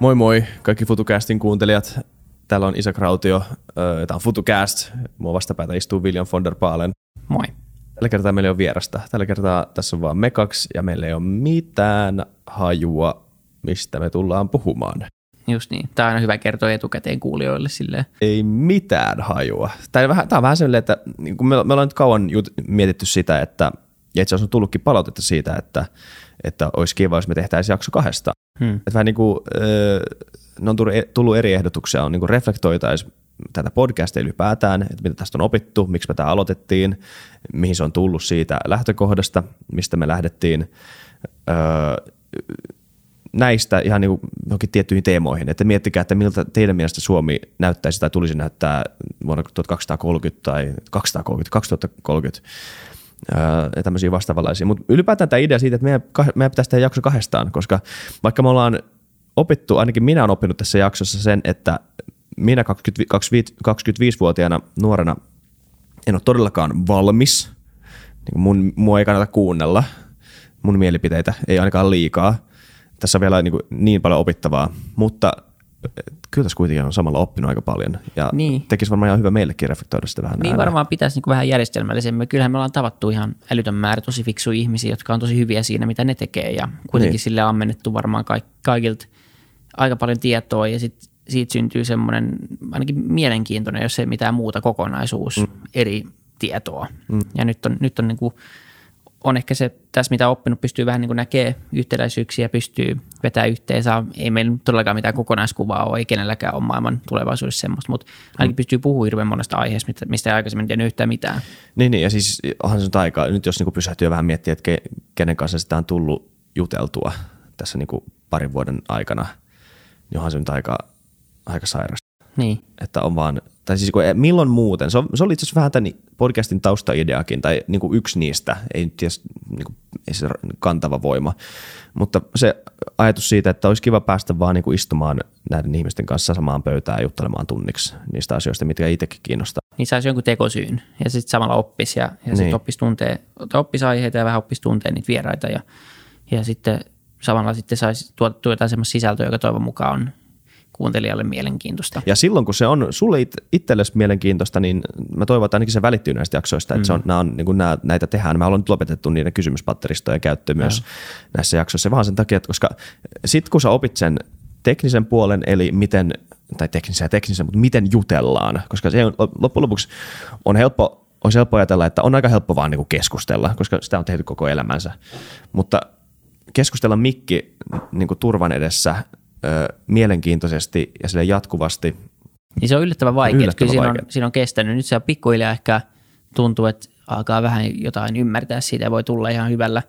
Moi moi kaikki FutuCastin kuuntelijat. Täällä on Isak Rautio. Tämä on FutuCast. Mua vastapäätä istuu William von der Paalen. Moi. Tällä kertaa meillä ei ole vierasta. Tällä kertaa tässä on vaan me kaksi ja meillä ei ole mitään hajua, mistä me tullaan puhumaan. Just niin. Tämä on aina hyvä kertoa etukäteen kuulijoille silleen. Ei mitään hajua. Tämä on vähän, tämä on vähän sellainen, että niin me, me ollaan nyt kauan jut, mietitty sitä, että ja itse asiassa on tullutkin palautetta siitä, että, että olisi kiva, jos me tehtäisiin jakso kahdesta. Hmm. Että vähän niin kuin, ne on tullut eri ehdotuksia, on niin kuin reflektoitaisiin tätä podcastia ylipäätään, että mitä tästä on opittu, miksi me tämä aloitettiin, mihin se on tullut siitä lähtökohdasta, mistä me lähdettiin öö, näistä ihan niin johonkin tiettyihin teemoihin, että miettikää, että miltä teidän mielestä Suomi näyttäisi tai tulisi näyttää vuonna 1230 tai 230, 2030 ja tämmöisiä vastaavanlaisia. Mutta ylipäätään tämä idea siitä, että meidän, meidän pitäisi tehdä jakso kahdestaan, koska vaikka me ollaan opittu, ainakin minä olen oppinut tässä jaksossa sen, että minä 25-vuotiaana nuorena en ole todellakaan valmis. Niin mun, mua ei kannata kuunnella mun mielipiteitä, ei ainakaan liikaa. Tässä on vielä niin, kuin niin paljon opittavaa, mutta kyllä tässä kuitenkin on samalla oppinut aika paljon ja niin. tekisi varmaan ihan hyvä meillekin reflektoida sitä vähän. Niin ääneen. varmaan pitäisi niin vähän järjestelmällisemmin. Kyllähän me ollaan tavattu ihan älytön määrä tosi fiksuja ihmisiä, jotka on tosi hyviä siinä, mitä ne tekee ja kuitenkin niin. sille on ammennettu varmaan kaikilta aika paljon tietoa ja sit siitä syntyy semmoinen ainakin mielenkiintoinen, jos ei mitään muuta kokonaisuus mm. eri tietoa. Mm. Ja nyt on, nyt on niin kuin – on ehkä se tässä, mitä oppinut, pystyy vähän niin kuin näkee yhtäläisyyksiä, pystyy vetää yhteen. Saa, ei meillä todellakaan mitään kokonaiskuvaa ole, ei kenelläkään ole maailman tulevaisuudessa semmoista, mutta ainakin mm. pystyy puhumaan hirveän monesta aiheesta, mistä ei aikaisemmin tiennyt yhtään mitään. Niin, niin ja siis onhan se nyt aika, nyt jos niin kuin pysähtyy vähän miettiä, että kenen kanssa sitä on tullut juteltua tässä niin kuin parin vuoden aikana, niin onhan se nyt aika, aika sairas. Niin. Että on vaan, tai siis kun, milloin muuten, se, on, se oli itse asiassa vähän tämän podcastin taustaideakin, tai niin kuin yksi niistä, ei nyt ties, niin kuin, ei se kantava voima, mutta se ajatus siitä, että olisi kiva päästä vaan niin kuin istumaan näiden ihmisten kanssa samaan pöytään ja juttelemaan tunniksi niistä asioista, mitkä itsekin kiinnostaa. Niin saisi jonkun tekosyyn ja sitten samalla oppisi ja, ja niin. sitten oppisi, tuntee, oppisi aiheita ja vähän oppisi tuntee niitä vieraita ja, ja sitten samalla sitten saisi tuoda jotain semmoista sisältöä, joka toivon mukaan on kuuntelijalle mielenkiintoista. Ja silloin, kun se on sulle it- itsellesi mielenkiintoista, niin mä toivon, että ainakin se välittyy näistä jaksoista, että mm. se on, nämä on, niin kuin nämä, näitä tehdään. Mä haluan nyt lopetettu niiden kysymyspatteristoja käyttö myös ja. näissä jaksoissa, vaan sen takia, että koska sitten kun sä opit sen teknisen puolen, eli miten, tai teknisen ja teknisen, mutta miten jutellaan, koska se on, loppujen lopuksi on helppo, olisi helppo ajatella, että on aika helppo vaan niin kuin keskustella, koska sitä on tehty koko elämänsä, mutta keskustella mikki niin kuin turvan edessä ö, mielenkiintoisesti ja sille jatkuvasti. Niin se on yllättävän vaikea. Yllättävän Kyllä siinä on, siinä on kestänyt. Nyt se on pikkuhiljaa ehkä tuntuu, että alkaa vähän jotain ymmärtää siitä ja voi tulla ihan hyvällä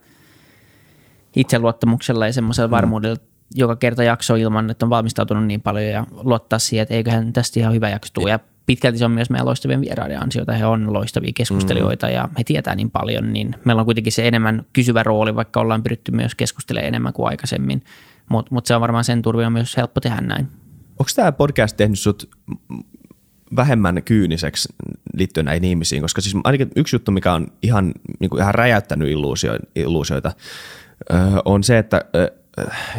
itseluottamuksella ja semmoisella mm. varmuudella joka kerta jakso ilman, että on valmistautunut niin paljon ja luottaa siihen, että eiköhän tästä ihan hyvä jakso tule. Ja pitkälti se on myös meidän loistavien vieraiden ansiota. He on loistavia keskustelijoita mm. ja he tietää niin paljon, niin meillä on kuitenkin se enemmän kysyvä rooli, vaikka ollaan pyritty myös keskustelemaan enemmän kuin aikaisemmin. Mutta mut se on varmaan sen turvin on myös helppo tehdä näin. Onko tämä podcast tehnyt sut vähemmän kyyniseksi liittyen näihin ihmisiin? Koska siis ainakin yksi juttu, mikä on ihan, niin kuin ihan räjäyttänyt illuusioita on se, että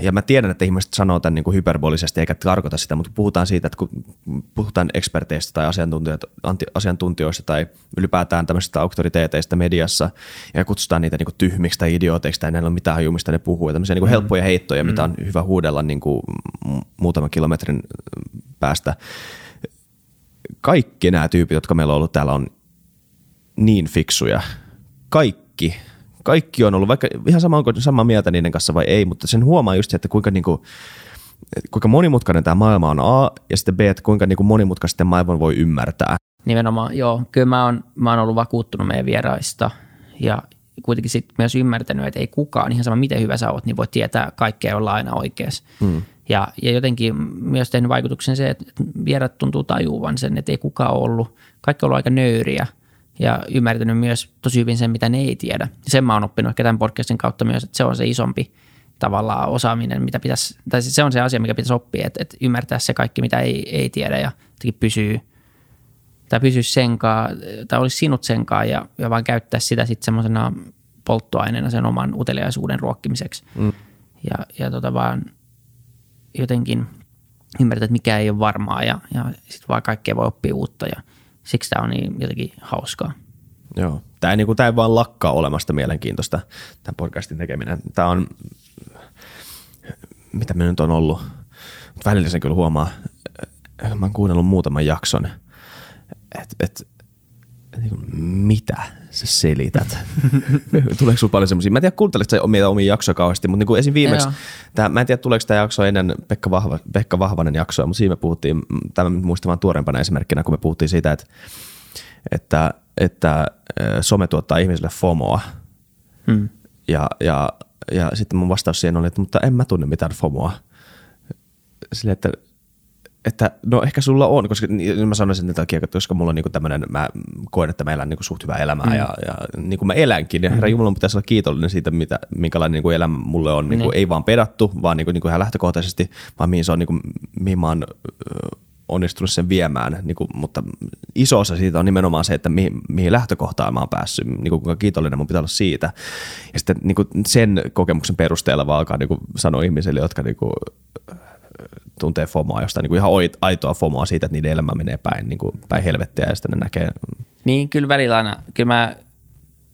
ja mä tiedän, että ihmiset sanoo tämän niin kuin hyperbolisesti eikä tarkoita sitä, mutta puhutaan siitä, että kun puhutaan eksperteistä tai asiantuntijoista tai ylipäätään tämmöisistä auktoriteeteista mediassa ja kutsutaan niitä niin kuin tyhmiksi tai idiooteiksi tai näillä on mitään hajua, mistä ne puhuu. Ja tämmöisiä niin kuin mm. helppoja heittoja, mm. mitä on hyvä huudella niin kuin muutaman kilometrin päästä. Kaikki nämä tyypit, jotka meillä on ollut täällä on niin fiksuja. Kaikki kaikki on ollut, vaikka ihan sama onko samaa mieltä niiden kanssa vai ei, mutta sen huomaa just, että kuinka, niin kuin, kuinka monimutkainen tämä maailma on A, ja sitten B, että kuinka niin kuin monimutkaisesti maailman voi ymmärtää. Nimenomaan, joo. Kyllä mä oon, mä oon ollut vakuuttunut meidän vieraista, ja kuitenkin sitten myös ymmärtänyt, että ei kukaan, ihan sama miten hyvä sä oot, niin voi tietää kaikkea olla aina oikeassa. Hmm. Ja, ja jotenkin myös tehnyt vaikutuksen se, että vierat tuntuu tajuvan sen, että ei kukaan ollut. Kaikki on ollut aika nöyriä ja ymmärtänyt myös tosi hyvin sen, mitä ne ei tiedä. Sen mä oon oppinut ehkä tämän podcastin kautta myös, että se on se isompi tavallaan osaaminen, mitä pitäisi, tai se on se asia, mikä pitäisi oppia, että, että ymmärtää se kaikki, mitä ei, ei tiedä ja pysyy, tai pysyy senkaan, tai olisi sinut senkaan ja, ja vaan käyttää sitä sitten semmoisena polttoaineena sen oman uteliaisuuden ruokkimiseksi. Mm. Ja, ja tota vaan jotenkin ymmärtää, että mikä ei ole varmaa ja, ja sitten vaan kaikkea voi oppia uutta ja siksi tämä on niin jotenkin hauskaa. Joo. Tämä ei, niin kuin, tämä ei vaan lakkaa olemasta mielenkiintoista, tämän podcastin tekeminen. Tämä on, mitä me nyt on ollut, mutta välillä sen kyllä huomaa, mä oon kuunnellut muutaman jakson, että et, niin mitä sä selität? Tuleeko sulla paljon semmoisia? Mä en tiedä, kuuntelit sä omia, omia jaksoja kauheasti, mutta niin kuin esim. viimeksi, tää, mä en tiedä, tuleeko tämä jakso ennen Pekka, Vahva, Pekka Vahvanen jaksoa, mutta siinä me puhuttiin, tämä muistan vaan tuorempana esimerkkinä, kun me puhuttiin siitä, että, että, että some tuottaa ihmisille FOMOa. Hmm. Ja, ja, ja sitten mun vastaus siihen oli, että mutta en mä tunne mitään FOMOa. Sille, että että no ehkä sulla on, koska niin mä sanoisin että takia, koska mulla on niin tämmöinen, mä koen, että mä elän niin suht hyvää elämää mm. ja, ja niin kuin mä elänkin. Ja herra mm. Jumala pitäisi olla kiitollinen siitä, mitä, minkälainen niin kuin elämä mulle on, niin kuin, niin. ei vaan pedattu, vaan niin kuin, niin kuin ihan lähtökohtaisesti, vaan mihin se on, niin kuin, mihin mä oon onnistunut sen viemään, niin kuin, mutta iso osa siitä on nimenomaan se, että mihin, mihin lähtökohtaan mä oon päässyt, niin kuin, kuinka kiitollinen mun pitää olla siitä. Ja sitten niin kuin sen kokemuksen perusteella vaan alkaa niin kuin, sanoa ihmisille, jotka niin kuin, tuntee FOMOa jostain niin kuin ihan aitoa FOMOa siitä, että niiden elämä menee päin, niin kuin päin helvettiä ja sitten ne näkee. Niin, kyllä välillä aina, kyllä mä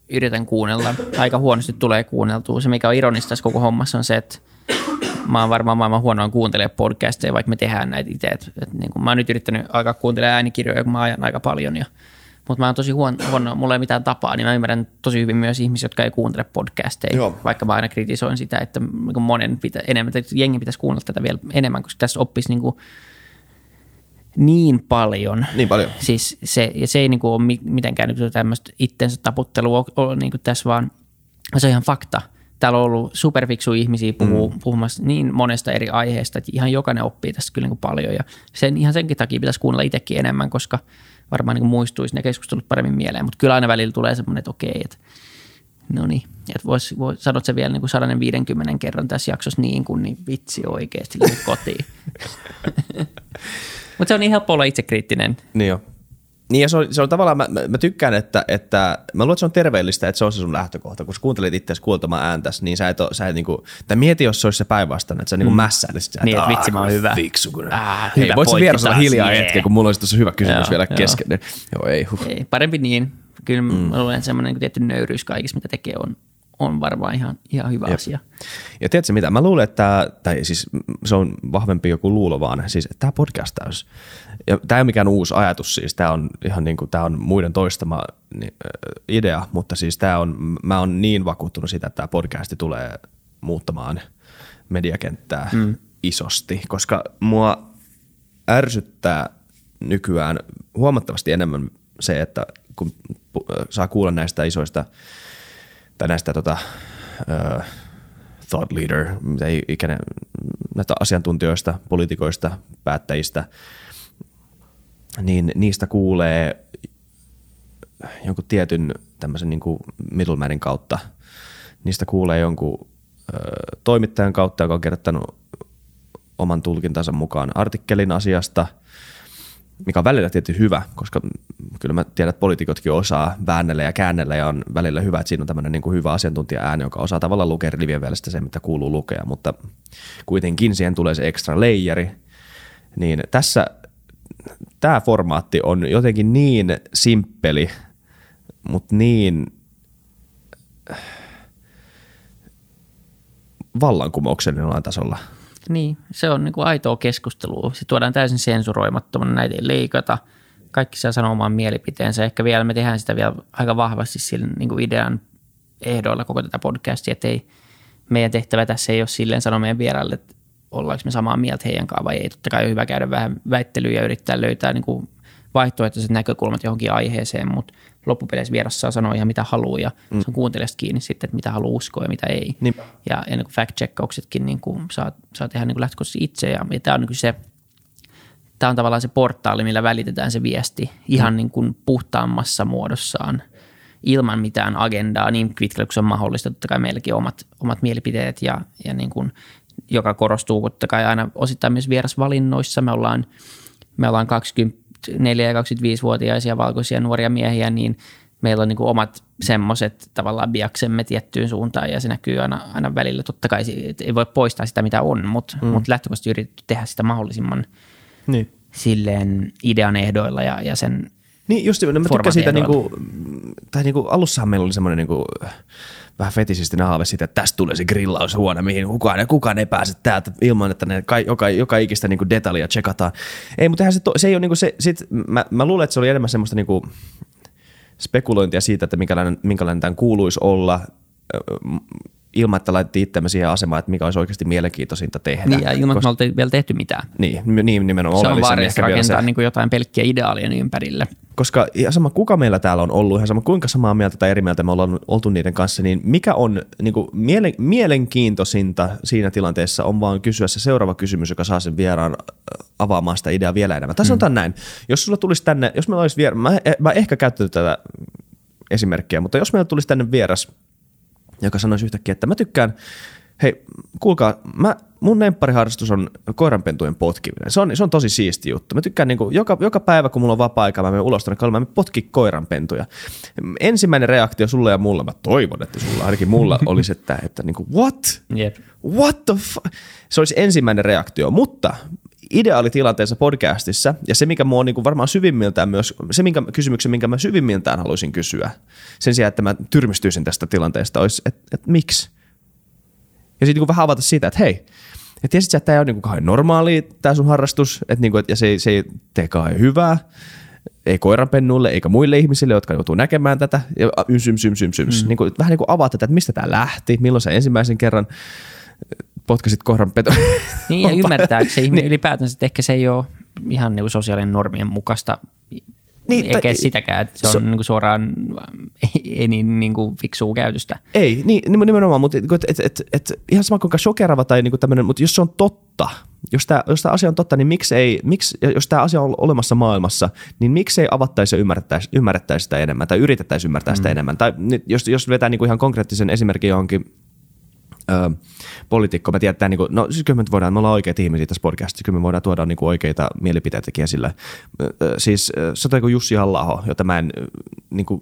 yritän kuunnella. Aika huonosti tulee kuunneltua. Se, mikä on ironista tässä koko hommassa on se, että mä oon varmaan maailman huonoin kuuntelemaan podcasteja, vaikka me tehdään näitä itse. Et, et, niin kuin mä oon nyt yrittänyt alkaa kuuntelemaan äänikirjoja, kun mä ajan aika paljon ja – mutta mä oon tosi huono, huono, mulla ei mitään tapaa, niin mä ymmärrän tosi hyvin myös ihmisiä, jotka ei kuuntele podcasteja, Joo. vaikka mä aina kritisoin sitä, että niinku monen pitä, enemmän, että jengi pitäisi kuunnella tätä vielä enemmän, koska tässä oppisi niin kuin niin paljon. Niin paljon. Siis se, ja se ei niin kuin ole mitenkään niin tämmöistä itsensä taputtelua ole niin kuin tässä, vaan se on ihan fakta. Täällä on ollut superfiksu ihmisiä puhuu, mm. puhumassa niin monesta eri aiheesta, että ihan jokainen oppii tästä kyllä niin kuin paljon. Ja sen, ihan senkin takia pitäisi kuunnella itsekin enemmän, koska – varmaan niin muistuisi ne keskustelut paremmin mieleen, mutta kyllä aina välillä tulee semmoinen, että okei, että no niin, että vois, vois, sanot se vielä niin kuin 150 kerran tässä jaksossa niin kuin, niin vitsi oikeasti kotiin. mutta se on niin helppo olla itsekriittinen. Niin jo. Niin ja se on, se on tavallaan, mä, mä, tykkään, että, että mä luulen, että se on terveellistä, että se on se sun lähtökohta. Kun sä kuuntelit itse kuultamaan ääntäs, niin sä et, sä et niinku, tai mieti, jos se olisi se päinvastainen, että sä niinku mm. mässäilisit. Niin, että vitsi mä oon hyvä. Fiksu, kun ah, hei, voit sä vieras olla hiljaa yeah. hetken, kun mulla olisi tuossa hyvä kysymys joo, vielä joo. kesken. Joo, ei, huh. ei. Parempi niin. Kyllä mm. mä luulen, että semmoinen niin tietty nöyryys kaikissa, mitä tekee, on, on varmaan ihan, ihan hyvä Jep. asia. Ja tiedätkö mitä, mä luulen, että, tai siis se on vahvempi joku luulo vaan, siis tämä podcastaus, ja tämä ei ole mikään uusi ajatus siis, tämä on ihan niin kuin, tämä on muiden toistama idea, mutta siis tämä on, mä oon niin vakuuttunut siitä, että tämä podcasti tulee muuttamaan mediakenttää mm. isosti, koska mua ärsyttää nykyään huomattavasti enemmän se, että kun saa kuulla näistä isoista tai näistä tota, uh, thought leader, mitä ikinä, näistä asiantuntijoista, poliitikoista, päättäjistä, niin niistä kuulee jonkun tietyn tämmöisen niin kuin middlemanin kautta. Niistä kuulee jonkun ö, toimittajan kautta, joka on kirjoittanut oman tulkintansa mukaan artikkelin asiasta – mikä on välillä tietysti hyvä, koska kyllä mä tiedän, että poliitikotkin osaa väännellä ja käännellä ja on välillä hyvä, että siinä on tämmöinen niin kuin hyvä asiantuntija ääni, joka osaa tavallaan lukea rivien välistä se, mitä kuuluu lukea, mutta kuitenkin siihen tulee se extra leijeri. Niin tässä tämä formaatti on jotenkin niin simppeli, mutta niin vallankumouksellinen tasolla – niin, se on niin kuin aitoa keskustelua. Se tuodaan täysin sensuroimattomana, näitä ei leikata. Kaikki saa sanoa oman mielipiteensä. Ehkä vielä me tehdään sitä vielä aika vahvasti sillä niin kuin idean ehdoilla koko tätä podcastia, että ei, meidän tehtävä tässä ei ole silleen sanoa meidän vieraille, että ollaanko me samaa mieltä heidän kanssaan vai ei. Totta kai on hyvä käydä vähän väittelyä ja yrittää löytää niin kuin vaihtoehtoiset näkökulmat johonkin aiheeseen, mutta loppupeleissä vieras saa sanoa ihan mitä haluaa ja mm. se on kuuntelijasta kiinni sitten, että mitä haluaa uskoa ja mitä ei. Niin. Ja ennen kuin fact-checkauksetkin niin kuin saa, saa tehdä niin kuin lähtökohtaisesti itse ja, ja tämä on niin se, tämä on tavallaan se portaali, millä välitetään se viesti ihan mm. niin kuin puhtaammassa muodossaan ilman mitään agendaa niin pitkälle kuin se on mahdollista. Totta kai meilläkin omat, omat mielipiteet ja, ja niin kuin, joka korostuu totta kai aina osittain myös vierasvalinnoissa. Me ollaan, me ollaan 24 ja 25-vuotiaisia valkoisia nuoria miehiä, niin meillä on niin kuin omat semmoiset tavallaan biaksemme tiettyyn suuntaan ja se näkyy aina, aina välillä. Totta kai ei voi poistaa sitä, mitä on, mutta, mm. mutta lähtökohtaisesti yritetty tehdä sitä mahdollisimman niin. silleen idean ehdoilla ja, ja sen Niin just, mä tykkään siitä, niinku, tai niinku, alussahan meillä oli semmoinen niinku, vähän fetisistinen haave siitä, että tästä tulee se grillaushuone, mihin kukaan, kukaan ei pääse täältä ilman, että ne joka, joka ikistä niinku detaljia tsekataan. Ei, mutta se, se ei ole niinku se, sit, mä, mä luulen, että se oli enemmän semmoista niinku, spekulointia siitä, että minkälainen, minkälainen tämän kuuluisi olla ilman, että laitettiin itsemme siihen asemaan, että mikä olisi oikeasti mielenkiintoisinta tehdä. Niin, ja ilman, että me oltiin vielä tehty mitään. Niin, niin nimenomaan. Se on vaan rakentaa se. niin kuin jotain pelkkiä ideaalien ympärille. Koska ihan sama kuka meillä täällä on ollut, ihan sama kuinka samaa mieltä tai eri mieltä me ollaan oltu niiden kanssa, niin mikä on niin kuin mielen, mielenkiintoisinta siinä tilanteessa on vaan kysyä se seuraava kysymys, joka saa sen vieraan avaamaan sitä ideaa vielä enemmän. Tai sanotaan mm. näin, jos sulla tulisi tänne, jos meillä olisi vieraan, mä, mä ehkä käyttänyt tätä esimerkkiä, mutta jos meillä tulisi tänne vieras – joka sanoisi yhtäkkiä, että mä tykkään, hei, kuulkaa, mä, mun lemppariharrastus on koiranpentujen potkiminen. Se on, se on tosi siisti juttu. Mä tykkään niin kuin, joka, joka päivä, kun mulla on vapaa-aika, mä menen ulos tuonne kalmaan, mä potkin koiranpentuja. Ensimmäinen reaktio sulle ja mulla, mä toivon, että sulla ainakin mulla olisi, että, että niin kuin, what? Yep. What the fuck? Se olisi ensimmäinen reaktio, mutta ideaalitilanteessa podcastissa, ja se, mikä mua on niin kuin varmaan syvimmiltään myös, se minkä, kysymyksen, minkä mä syvimmiltään haluaisin kysyä, sen sijaan, että mä tyrmistyisin tästä tilanteesta, olisi, että, että miksi? Ja sitten niin vähän avata siitä, että hei, ja tiesit että tämä on niin kuin normaali tämä sun harrastus, että niin kuin, ja se, se ei tee kauhean hyvää, ei koiranpennuille eikä muille ihmisille, jotka joutuu näkemään tätä, ja yms, yms, yms, yms, Mm. Niin kuin, vähän niin kuin avaa tätä, että mistä tämä lähti, milloin se ensimmäisen kerran potkasit kohdan peto. Niin ja ymmärtääkö se ihminen niin. ylipäätänsä, että ehkä se ei ole ihan niin sosiaalinen normien mukaista niin, eikä tai, sitäkään, että se on so, niin kuin suoraan ei niin, niin kuin fiksua käytöstä. Ei, niin, nimenomaan, mutta et, et, et, et, ihan sama kuinka shokerava tai niin tämmöinen, mutta jos se on totta, jos tämä, jos tämä asia on totta, niin miksi ei, miksi, jos tämä asia on olemassa maailmassa, niin miksi ei avattaisi ja ymmärrettäisi, ymmärrettäisi sitä enemmän tai yritettäisi ymmärtää sitä mm. enemmän. Tai jos, jos vetää niin kuin ihan konkreettisen esimerkin johonkin poliitikko, me tiedetään, niin kuin, no siis kyllä me voidaan, me ollaan oikeita ihmisiä tässä podcastissa, kyllä me voidaan tuoda niin kuin oikeita mielipiteitäkin esille. Siis se on Jussi halla jota mä en niin kuin,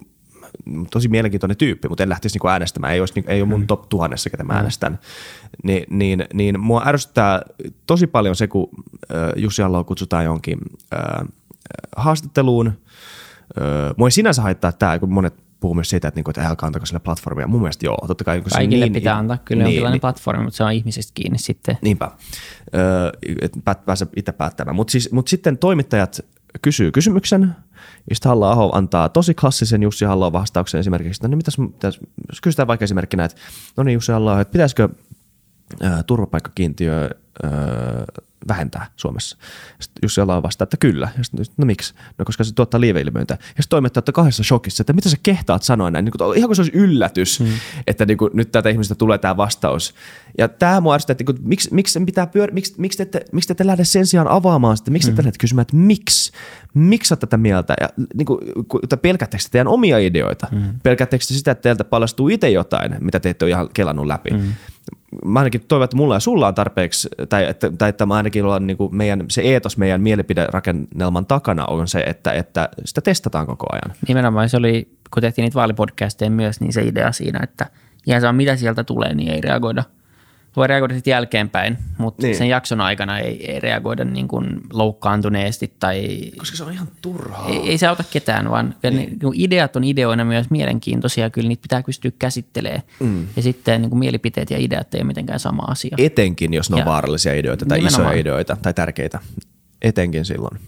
tosi mielenkiintoinen tyyppi, mutta en lähtisi niin äänestämään, ei, olisi, niin, ei ole mun mm. top tuhannessa, ketä mä mm. äänestän. Ni, niin, niin mua ärsyttää tosi paljon se, kun Jussi halla kutsutaan johonkin äh, haastatteluun. Äh, mua ei sinänsä haittaa tämä, kun monet puhuu myös siitä, että, niin kuin, että älkää antako sille platformia. Mun mielestä joo, totta kai. Kun Kaikille niin, pitää antaa kyllä niin, jonkinlainen niin, platformi, mutta se on ihmisistä kiinni sitten. Niinpä, öö, että pääsee itse päättämään. Mutta siis, mut sitten toimittajat kysyy kysymyksen, ja sitten halla antaa tosi klassisen Jussi halla vastauksen esimerkiksi, no niin mitäs, mitäs kysytään vaikka esimerkkinä, että no niin Jussi halla että pitäisikö turvapaikkakiintiö ää, vähentää Suomessa. Sitten Jussi Alaa vastaa, että kyllä. Ja sitten, no miksi? No koska se tuottaa lieveilmiöitä. Ja sitten toimittajat on kahdessa shokissa, että mitä sä kehtaat sanoa näin. Niin kuin, ihan kuin se olisi yllätys, hmm. että niin kuin, nyt täältä ihmisestä tulee tämä vastaus. Ja tämä mua ärsyttää, että niin kuin, miksi, miksi, pitää pyör- miksi, miksi, te ette, miksi te ette lähde sen sijaan avaamaan sitä? Miksi te ette kysymään, että miksi? Miksi tätä mieltä? Ja niin kuin, pelkäättekö teidän omia ideoita? Hmm. Pelkäättekö sitä, että teiltä paljastuu itse jotain, mitä te ette ole ihan kelannut läpi? Hmm mä ainakin toivon, että mulla ja sulla on tarpeeksi, tai että, tai että mä ainakin ollaan niin meidän, se eetos meidän mielipiderakennelman takana on se, että, että sitä testataan koko ajan. Nimenomaan se oli, kun tehtiin niitä vaalipodcasteja myös, niin se idea siinä, että ihan saa mitä sieltä tulee, niin ei reagoida – voi reagoida sitten jälkeenpäin, mutta niin. sen jakson aikana ei, ei reagoida niin kuin loukkaantuneesti tai... Koska se on ihan turhaa. Ei, ei se auta ketään, vaan niin. Niin ideat on ideoina myös mielenkiintoisia, kyllä niitä pitää pystyä käsittelemään. Mm. Ja sitten niin kuin mielipiteet ja ideat ei ole mitenkään sama asia. Etenkin, jos ne on ja vaarallisia ideoita tai nimenomaan. isoja ideoita tai tärkeitä. Etenkin silloin.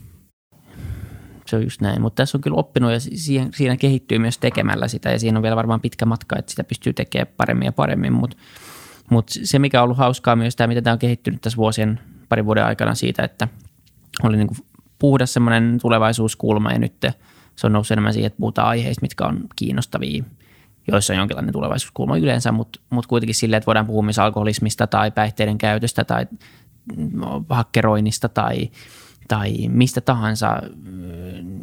Se on just näin, mutta tässä on kyllä oppinut ja siinä, siinä kehittyy myös tekemällä sitä ja siinä on vielä varmaan pitkä matka, että sitä pystyy tekemään paremmin ja paremmin, mutta – mutta se, mikä on ollut hauskaa myös tämä, miten tämä on kehittynyt tässä vuosien parin vuoden aikana siitä, että oli niin kuin puhdas semmoinen tulevaisuuskulma ja nyt se on noussut enemmän siihen, että puhutaan aiheista, mitkä on kiinnostavia, joissa on jonkinlainen tulevaisuuskulma yleensä, mutta, mutta kuitenkin silleen, että voidaan puhua myös alkoholismista tai päihteiden käytöstä tai hakkeroinnista tai tai mistä tahansa,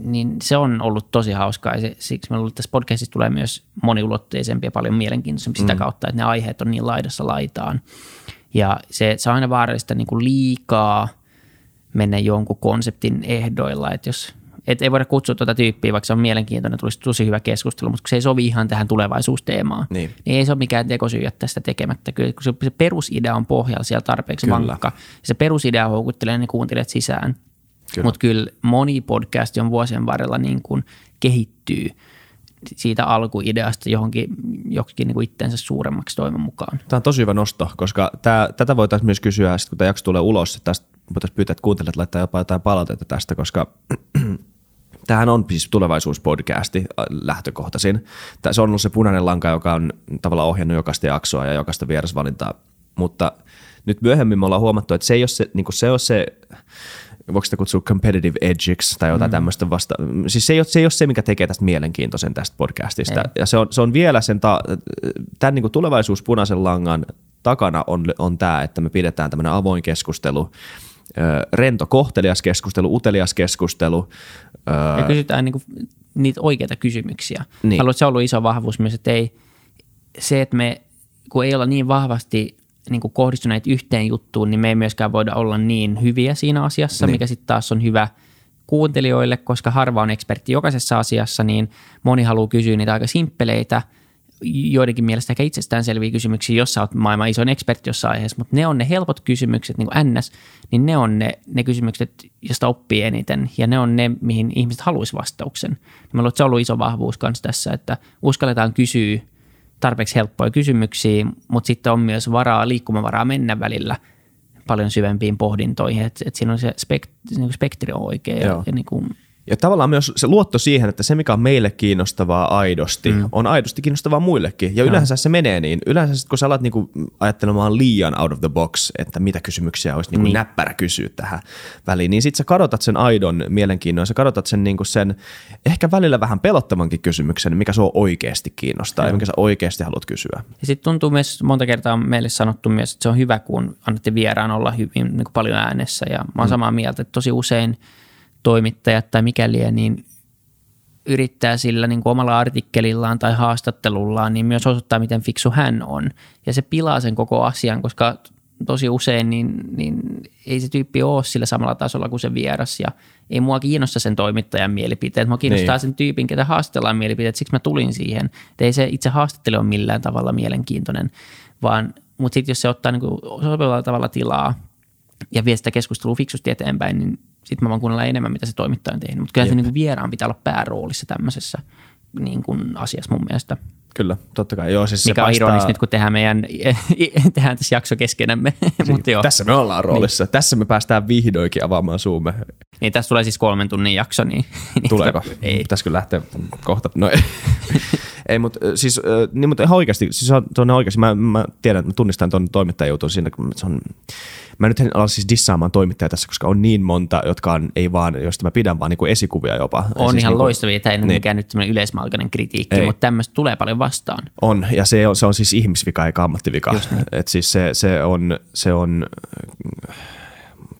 niin se on ollut tosi hauskaa. Ja siksi mä luulen, että tässä podcastissa tulee myös moniulotteisempi ja paljon mielenkiintoisempi mm. sitä kautta, että ne aiheet on niin laidassa laitaan. Ja se, se on aina vaarallista niin kuin liikaa mennä jonkun konseptin ehdoilla, että jos et ei voida kutsua tuota tyyppiä, vaikka se on mielenkiintoinen, tulisi tosi hyvä keskustelu, mutta kun se ei sovi ihan tähän tulevaisuusteemaan, niin, niin ei se ole mikään tekosyy tästä tekemättä. Kyllä kun se, se perusidea on pohjalla siellä tarpeeksi kyllä. vankka, se perusidea houkuttelee ne kuuntelijat sisään. Mutta kyllä moni podcast on vuosien varrella niin kuin kehittyy siitä alkuideasta johonkin jokin niin kuin itsensä suuremmaksi toivon mukaan. Tämä on tosi hyvä nosto, koska tämä, tätä voitaisiin myös kysyä, sit kun tämä jakso tulee ulos, että tästä voitaisiin pyytää, että kuuntelijat laittaa jopa jotain palautetta tästä, koska tämähän on siis tulevaisuuspodcasti äh, lähtökohtaisin. Se on ollut se punainen lanka, joka on tavallaan ohjannut jokaista jaksoa ja jokaista vierasvalintaa, mutta nyt myöhemmin me ollaan huomattu, että se ei ole se, niin se, on se voiko sitä kutsua competitive edgeiksi tai jotain mm. tämmöistä vasta. Siis se ei, ole, se ei ole se, mikä tekee tästä mielenkiintoisen tästä podcastista. Ei. Ja se on, se on vielä sen, ta, tämän niin kuin tulevaisuus punaisen langan takana on, on tämä, että me pidetään tämmöinen avoin keskustelu, rento kohtelias keskustelu, utelias keskustelu. Ja kysytään niin kuin niitä oikeita kysymyksiä. Niin. Haluan, se on ollut iso vahvuus myös, että ei, se, että me, kun ei olla niin vahvasti niin kuin kohdistuneet yhteen juttuun, niin me ei myöskään voida olla niin hyviä siinä asiassa, niin. mikä sitten taas on hyvä kuuntelijoille, koska harva on ekspertti jokaisessa asiassa, niin moni haluaa kysyä niitä aika simppeleitä, joidenkin mielestä ehkä itsestäänselviä kysymyksiä, jos sä oot maailman isoin ekspertti jossain aiheessa, mutta ne on ne helpot kysymykset, niin kuin NS, niin ne on ne, ne kysymykset, joista oppii eniten, ja ne on ne, mihin ihmiset haluaisi vastauksen. Ja mä luulen, että se on ollut iso vahvuus myös tässä, että uskalletaan kysyä tarpeeksi helppoja kysymyksiä, mutta sitten on myös varaa, liikkumavaraa mennä välillä paljon syvempiin pohdintoihin, että, että siinä on se spekt, niin spektri on oikea ja, ja niin kuin ja tavallaan myös se luotto siihen, että se mikä on meille kiinnostavaa aidosti, mm. on aidosti kiinnostavaa muillekin. Ja yleensä se menee niin. Yleensä kun sä alat niinku ajattelemaan liian out of the box, että mitä kysymyksiä olisi niinku niin. näppärä kysyä tähän väliin, niin sit sä kadotat sen aidon mielenkiinnon, sä kadotat sen, niinku sen ehkä välillä vähän pelottavankin kysymyksen, mikä sua oikeasti kiinnostaa ja, ja mikä sä oikeasti haluat kysyä. Ja sitten tuntuu myös, monta kertaa on meille sanottu myös, että se on hyvä, kun annatte vieraan olla hyvin niin paljon äänessä ja mä oon mm. samaa mieltä, että tosi usein – toimittajat tai mikäli, niin yrittää sillä niin kuin omalla artikkelillaan tai haastattelullaan niin myös osoittaa, miten fiksu hän on. Ja se pilaa sen koko asian, koska tosi usein niin, niin ei se tyyppi ole sillä samalla tasolla kuin se vieras ja ei mua kiinnosta sen toimittajan mielipiteet. Mua kiinnostaa niin. sen tyypin, ketä haastellaan mielipiteet, siksi mä tulin siihen. Et ei se itse haastattelu ole millään tavalla mielenkiintoinen, vaan mutta sitten jos se ottaa niin sopivalla tavalla tilaa ja vie sitä keskustelua fiksusti eteenpäin, niin sitten mä vaan kuunnella enemmän, mitä se toimittaja on tehnyt. Mutta kyllä Jep. se niin kuin vieraan pitää olla pääroolissa tämmöisessä niin kuin asiassa mun mielestä. Kyllä, totta kai. Joo, siis Mikä se on ironista nyt, kun tehdään, meidän, tehdään tässä jakso keskenämme. Niin, Mutta joo. Tässä me ollaan roolissa. Niin. Tässä me päästään vihdoinkin avaamaan suumme. Niin, tässä tulee siis kolmen tunnin jakso. Niin, Tuleeko? ei. Pitäisikö lähteä kohta? No ei. ei mutta siis, niin, mutta ihan oikeasti, siis on, on oikeasti, mä, mä tiedän, mä tunnistan tuon toimittajuutun siinä, se on, Mä nyt en ala siis dissaamaan toimittajia tässä, koska on niin monta, jotka on, ei vaan, josta mä pidän, vaan niin kuin esikuvia jopa. On siis ihan niin kuin, loistavia, tämä ei niin. mikään nyt yleismalkainen kritiikki, ei. mutta tämmöistä tulee paljon vastaan. On, ja se on, se on siis ihmisvika eikä ammattivika. Niin. Et siis se, se on, se on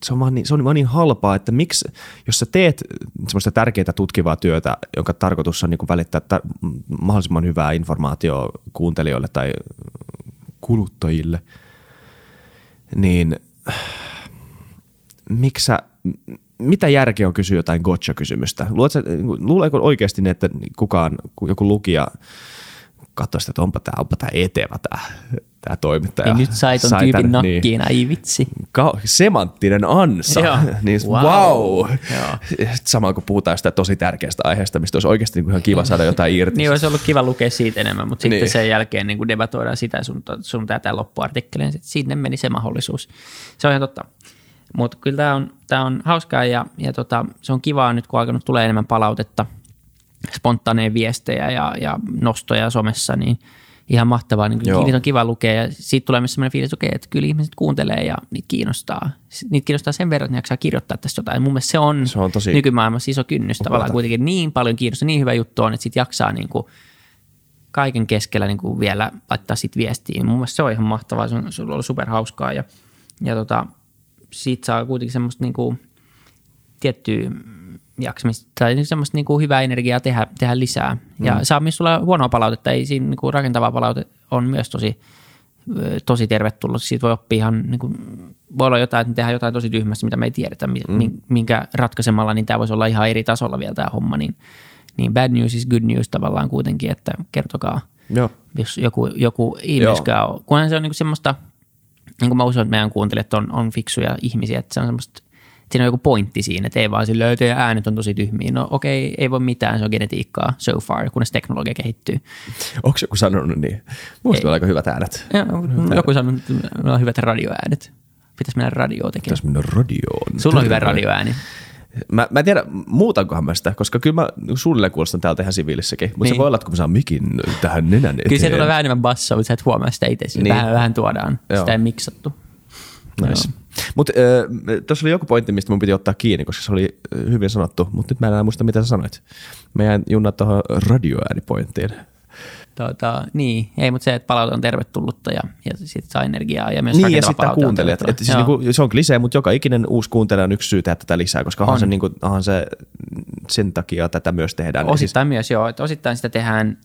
se on, vaan niin, se on vaan niin halpaa, että miksi, jos sä teet semmoista tärkeää tutkivaa työtä, jonka tarkoitus on niin kuin välittää tar- mahdollisimman hyvää informaatiota kuuntelijoille tai kuluttajille, niin – miksi sä, mitä järkeä on kysyä jotain gotcha-kysymystä? luuleeko oikeasti, että kukaan, joku lukija katsoisi, että onpa tämä, onpa tämä etevä tämä, tämä toimittaja. Niin nyt sai ton sai tyypin tämän, nakkiin, niin, ai vitsi. Ka- semanttinen ansa. Joo. niin, wow. wow. Sama kuin puhutaan sitä tosi tärkeästä aiheesta, mistä olisi oikeasti niin ihan kiva saada jotain irti. niin olisi ollut kiva lukea siitä enemmän, mutta niin. sitten sen jälkeen niin debatoidaan sitä sun, sun tätä loppuartikkeleen, sitten sinne meni se mahdollisuus. Se on ihan totta. Mutta kyllä tämä on, tää on hauskaa ja, ja tota, se on kivaa nyt, kun alkanut tulee enemmän palautetta, spontaaneja viestejä ja, ja nostoja somessa, niin ihan mahtavaa. Niin niitä on kiva lukea ja siitä tulee myös sellainen fiilis, että, kyllä ihmiset kuuntelee ja niitä kiinnostaa. Niitä kiinnostaa sen verran, että ne jaksaa kirjoittaa tästä jotain. Mun mielestä se on, se on tosi nykymaailmassa iso kynnys tavallaan kuitenkin niin paljon kiinnostaa, niin hyvä juttu on, että sit jaksaa niin kuin kaiken keskellä niin kuin vielä laittaa sit viestiin. Mun mielestä se on ihan mahtavaa, se on, se on ollut superhauskaa ja, ja tota, siitä saa kuitenkin semmoista niin kuin tiettyä jaksamista tai semmoista niin kuin hyvää energiaa tehdä, tehdä lisää. Ja mm. saa myös tulla huonoa palautetta, ei siinä niin kuin rakentava palaute on myös tosi, tosi tervetullut. Siitä voi oppia ihan, niin kuin, voi olla jotain, että tehdään jotain tosi tyhmästä, mitä me ei tiedetä, mm. minkä ratkaisemalla, niin tämä voisi olla ihan eri tasolla vielä tämä homma. Niin, niin bad news is good news tavallaan kuitenkin, että kertokaa, Joo. jos joku, joku ihmiskään on. Kunhan se on niin kuin semmoista, niin kuin mä uskon, että meidän kuuntelijat on, on fiksuja ihmisiä, että se on semmoista siinä on joku pointti siinä, että ei vaan sillä että äänet on tosi tyhmiä. No okei, ei voi mitään, se on genetiikkaa so far, kunnes teknologia kehittyy. Onko joku sanonut niin? Muista on aika hyvät äänet. Ja, joku sanonut, että meillä on hyvät radioäänet. Pitäisi mennä radioon tekemään. Pitäisi mennä radioon. Sulla on hyvä radioääni. Mä, mä en tiedä, muutankohan mä sitä, koska kyllä mä suunnilleen kuulostan täältä ihan siviilissäkin. Mutta niin. se voi olla, että kun mä saan mikin tähän nenän eteen. Kyllä se tulee vähän enemmän bassoa, mutta sä et huomaa sitä itse. Niin. Vähän, vähän tuodaan. Joo. Sitä ei miksattu. Nice. Mutta äh, tuossa oli joku pointti, mistä mun piti ottaa kiinni, koska se oli hyvin sanottu, mutta nyt mä en enää muista, mitä sä sanoit. Mä jäin junnaa tuohon radioäänipointtiin. Tota, niin, ei, mutta se, että palaute on tervetullutta ja, ja sitten saa energiaa ja myös Niin, ja sitten kuuntelijat. Että siis niinku, se on klisee, mutta joka ikinen uusi kuuntelija on yksi syy tehdä tätä lisää, koska on. se, niinku, onhan se sen takia tätä myös tehdään. Osittain siis... myös, joo. Että osittain sitä tehdään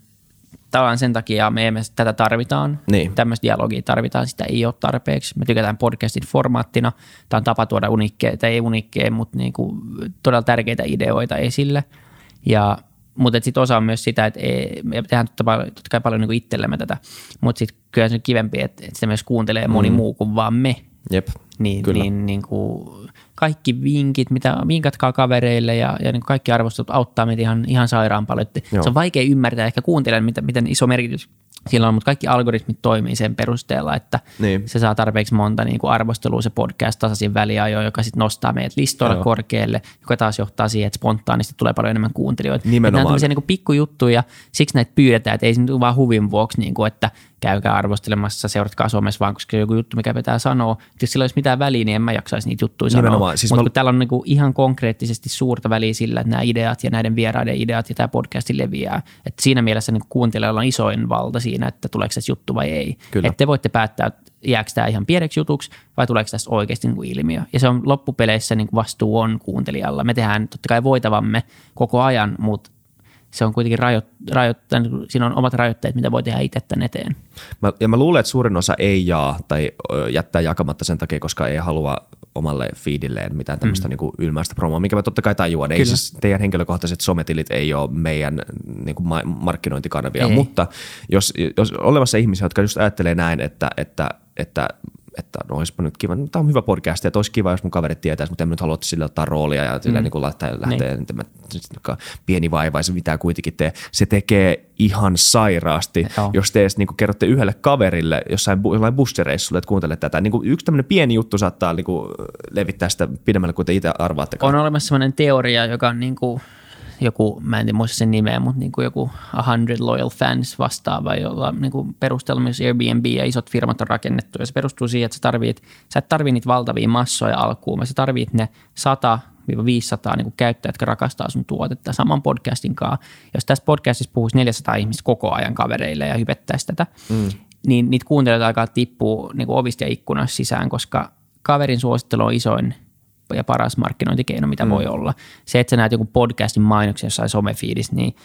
tavallaan sen takia me emme tätä tarvitaan. Niin. Tämmöistä dialogia tarvitaan, sitä ei ole tarpeeksi. Me tykätään podcastin formaattina. Tämä on tapa tuoda uniikkeja, tai ei uniikkeja, mutta niin kuin todella tärkeitä ideoita esille. Ja, mutta sitten osa on myös sitä, että ei, me tehdään totta, totta kai paljon niin kuin itsellemme tätä, mutta sitten kyllä se on kivempi, että, että sitä myös kuuntelee moni mm. muu kuin vaan me. Jep, niin, kyllä. Niin, niin kuin, kaikki vinkit, mitä vinkatkaa kavereille ja, ja niin kaikki arvostelut auttaa meitä ihan, ihan sairaan paljon. Se on vaikea ymmärtää ehkä kuuntelijan, miten, miten iso merkitys sillä on, mutta kaikki algoritmit toimii sen perusteella, että niin. se saa tarpeeksi monta niin kuin arvostelua se podcast tasaisin väliajoin, joka sitten nostaa meidät listoilla Joo. korkealle, joka taas johtaa siihen, että spontaanisti tulee paljon enemmän kuuntelijoita. Nimenomaan. Nämä on niin pikkujuttuja, siksi näitä pyydetään, että ei se nyt vaan huvin vuoksi, niin kuin, että käykää arvostelemassa, seuratkaa somessa vaan, koska joku juttu, mikä pitää sanoa. Että jos sillä olisi mitään väliä, niin en mä jaksaisi niitä juttuja sanoa. Siis Mutta mä... täällä on niin kuin ihan konkreettisesti suurta väliä sillä, että nämä ideat ja näiden vieraiden ideat ja tämä podcasti leviää. Että siinä mielessä niin kuuntelijalla on isoin valta siinä, että tuleeko se juttu vai ei. Kyllä. Että te voitte päättää, että jääkö tämä ihan pieneksi jutuksi vai tuleeko tästä oikeasti niin kuin ilmiö. Ja se on loppupeleissä niin kuin vastuu on kuuntelijalla. Me tehdään totta kai voitavamme koko ajan, mutta se on kuitenkin rajoit, rajoittanut, siinä on omat rajoitteet, mitä voi tehdä itse tämän eteen. Mä, ja mä luulen, että suurin osa ei jaa tai jättää jakamatta sen takia, koska ei halua omalle feedilleen mitään tämmöistä mm. niin ylmäistä promoa, mikä mä totta kai tajuan. Ei siis teidän henkilökohtaiset sometilit ei ole meidän niin kuin markkinointikanavia, ei. mutta jos, jos olemassa ihmisiä, jotka just ajattelee näin, että, että, että että no olisipa nyt kiva, tämä on hyvä podcast, että olisi kiva, jos mun kaverit tietäisi, mutta en nyt halua sille ottaa roolia ja sillä mm. niin kuin lähteä, lähteä niin. pieni vaiva, se mitä kuitenkin tee. Se tekee ihan sairaasti, Joo. jos te edes niin kuin kerrotte yhdelle kaverille jossain, jossain bussireissulla, että kuuntelet tätä. Niin kuin yksi tämmöinen pieni juttu saattaa niin kuin levittää sitä pidemmälle kuin te itse arvaatte. On olemassa sellainen teoria, joka on niin kuin – joku, mä en muista sen nimeä, mutta niin kuin joku 100 Loyal Fans vastaava, jolla niin kuin perusteella myös Airbnb ja isot firmat on rakennettu. Ja se perustuu siihen, että sä, tarvit, sä et tarvii niitä valtavia massoja alkuun, vaan sä tarvit ne 100 500 niin käyttäjät, jotka rakastaa sun tuotetta saman podcastin kanssa. Jos tässä podcastissa puhuisi 400 ihmistä koko ajan kavereille ja hypettäisi tätä, mm. niin niitä kuuntelijoita alkaa tippua niin ovista ja ikkunasta sisään, koska kaverin suosittelu on isoin ja paras markkinointikeino, mitä mm. voi olla. Se, että sä näet joku podcastin mainoksen jossain somefiidissä, niin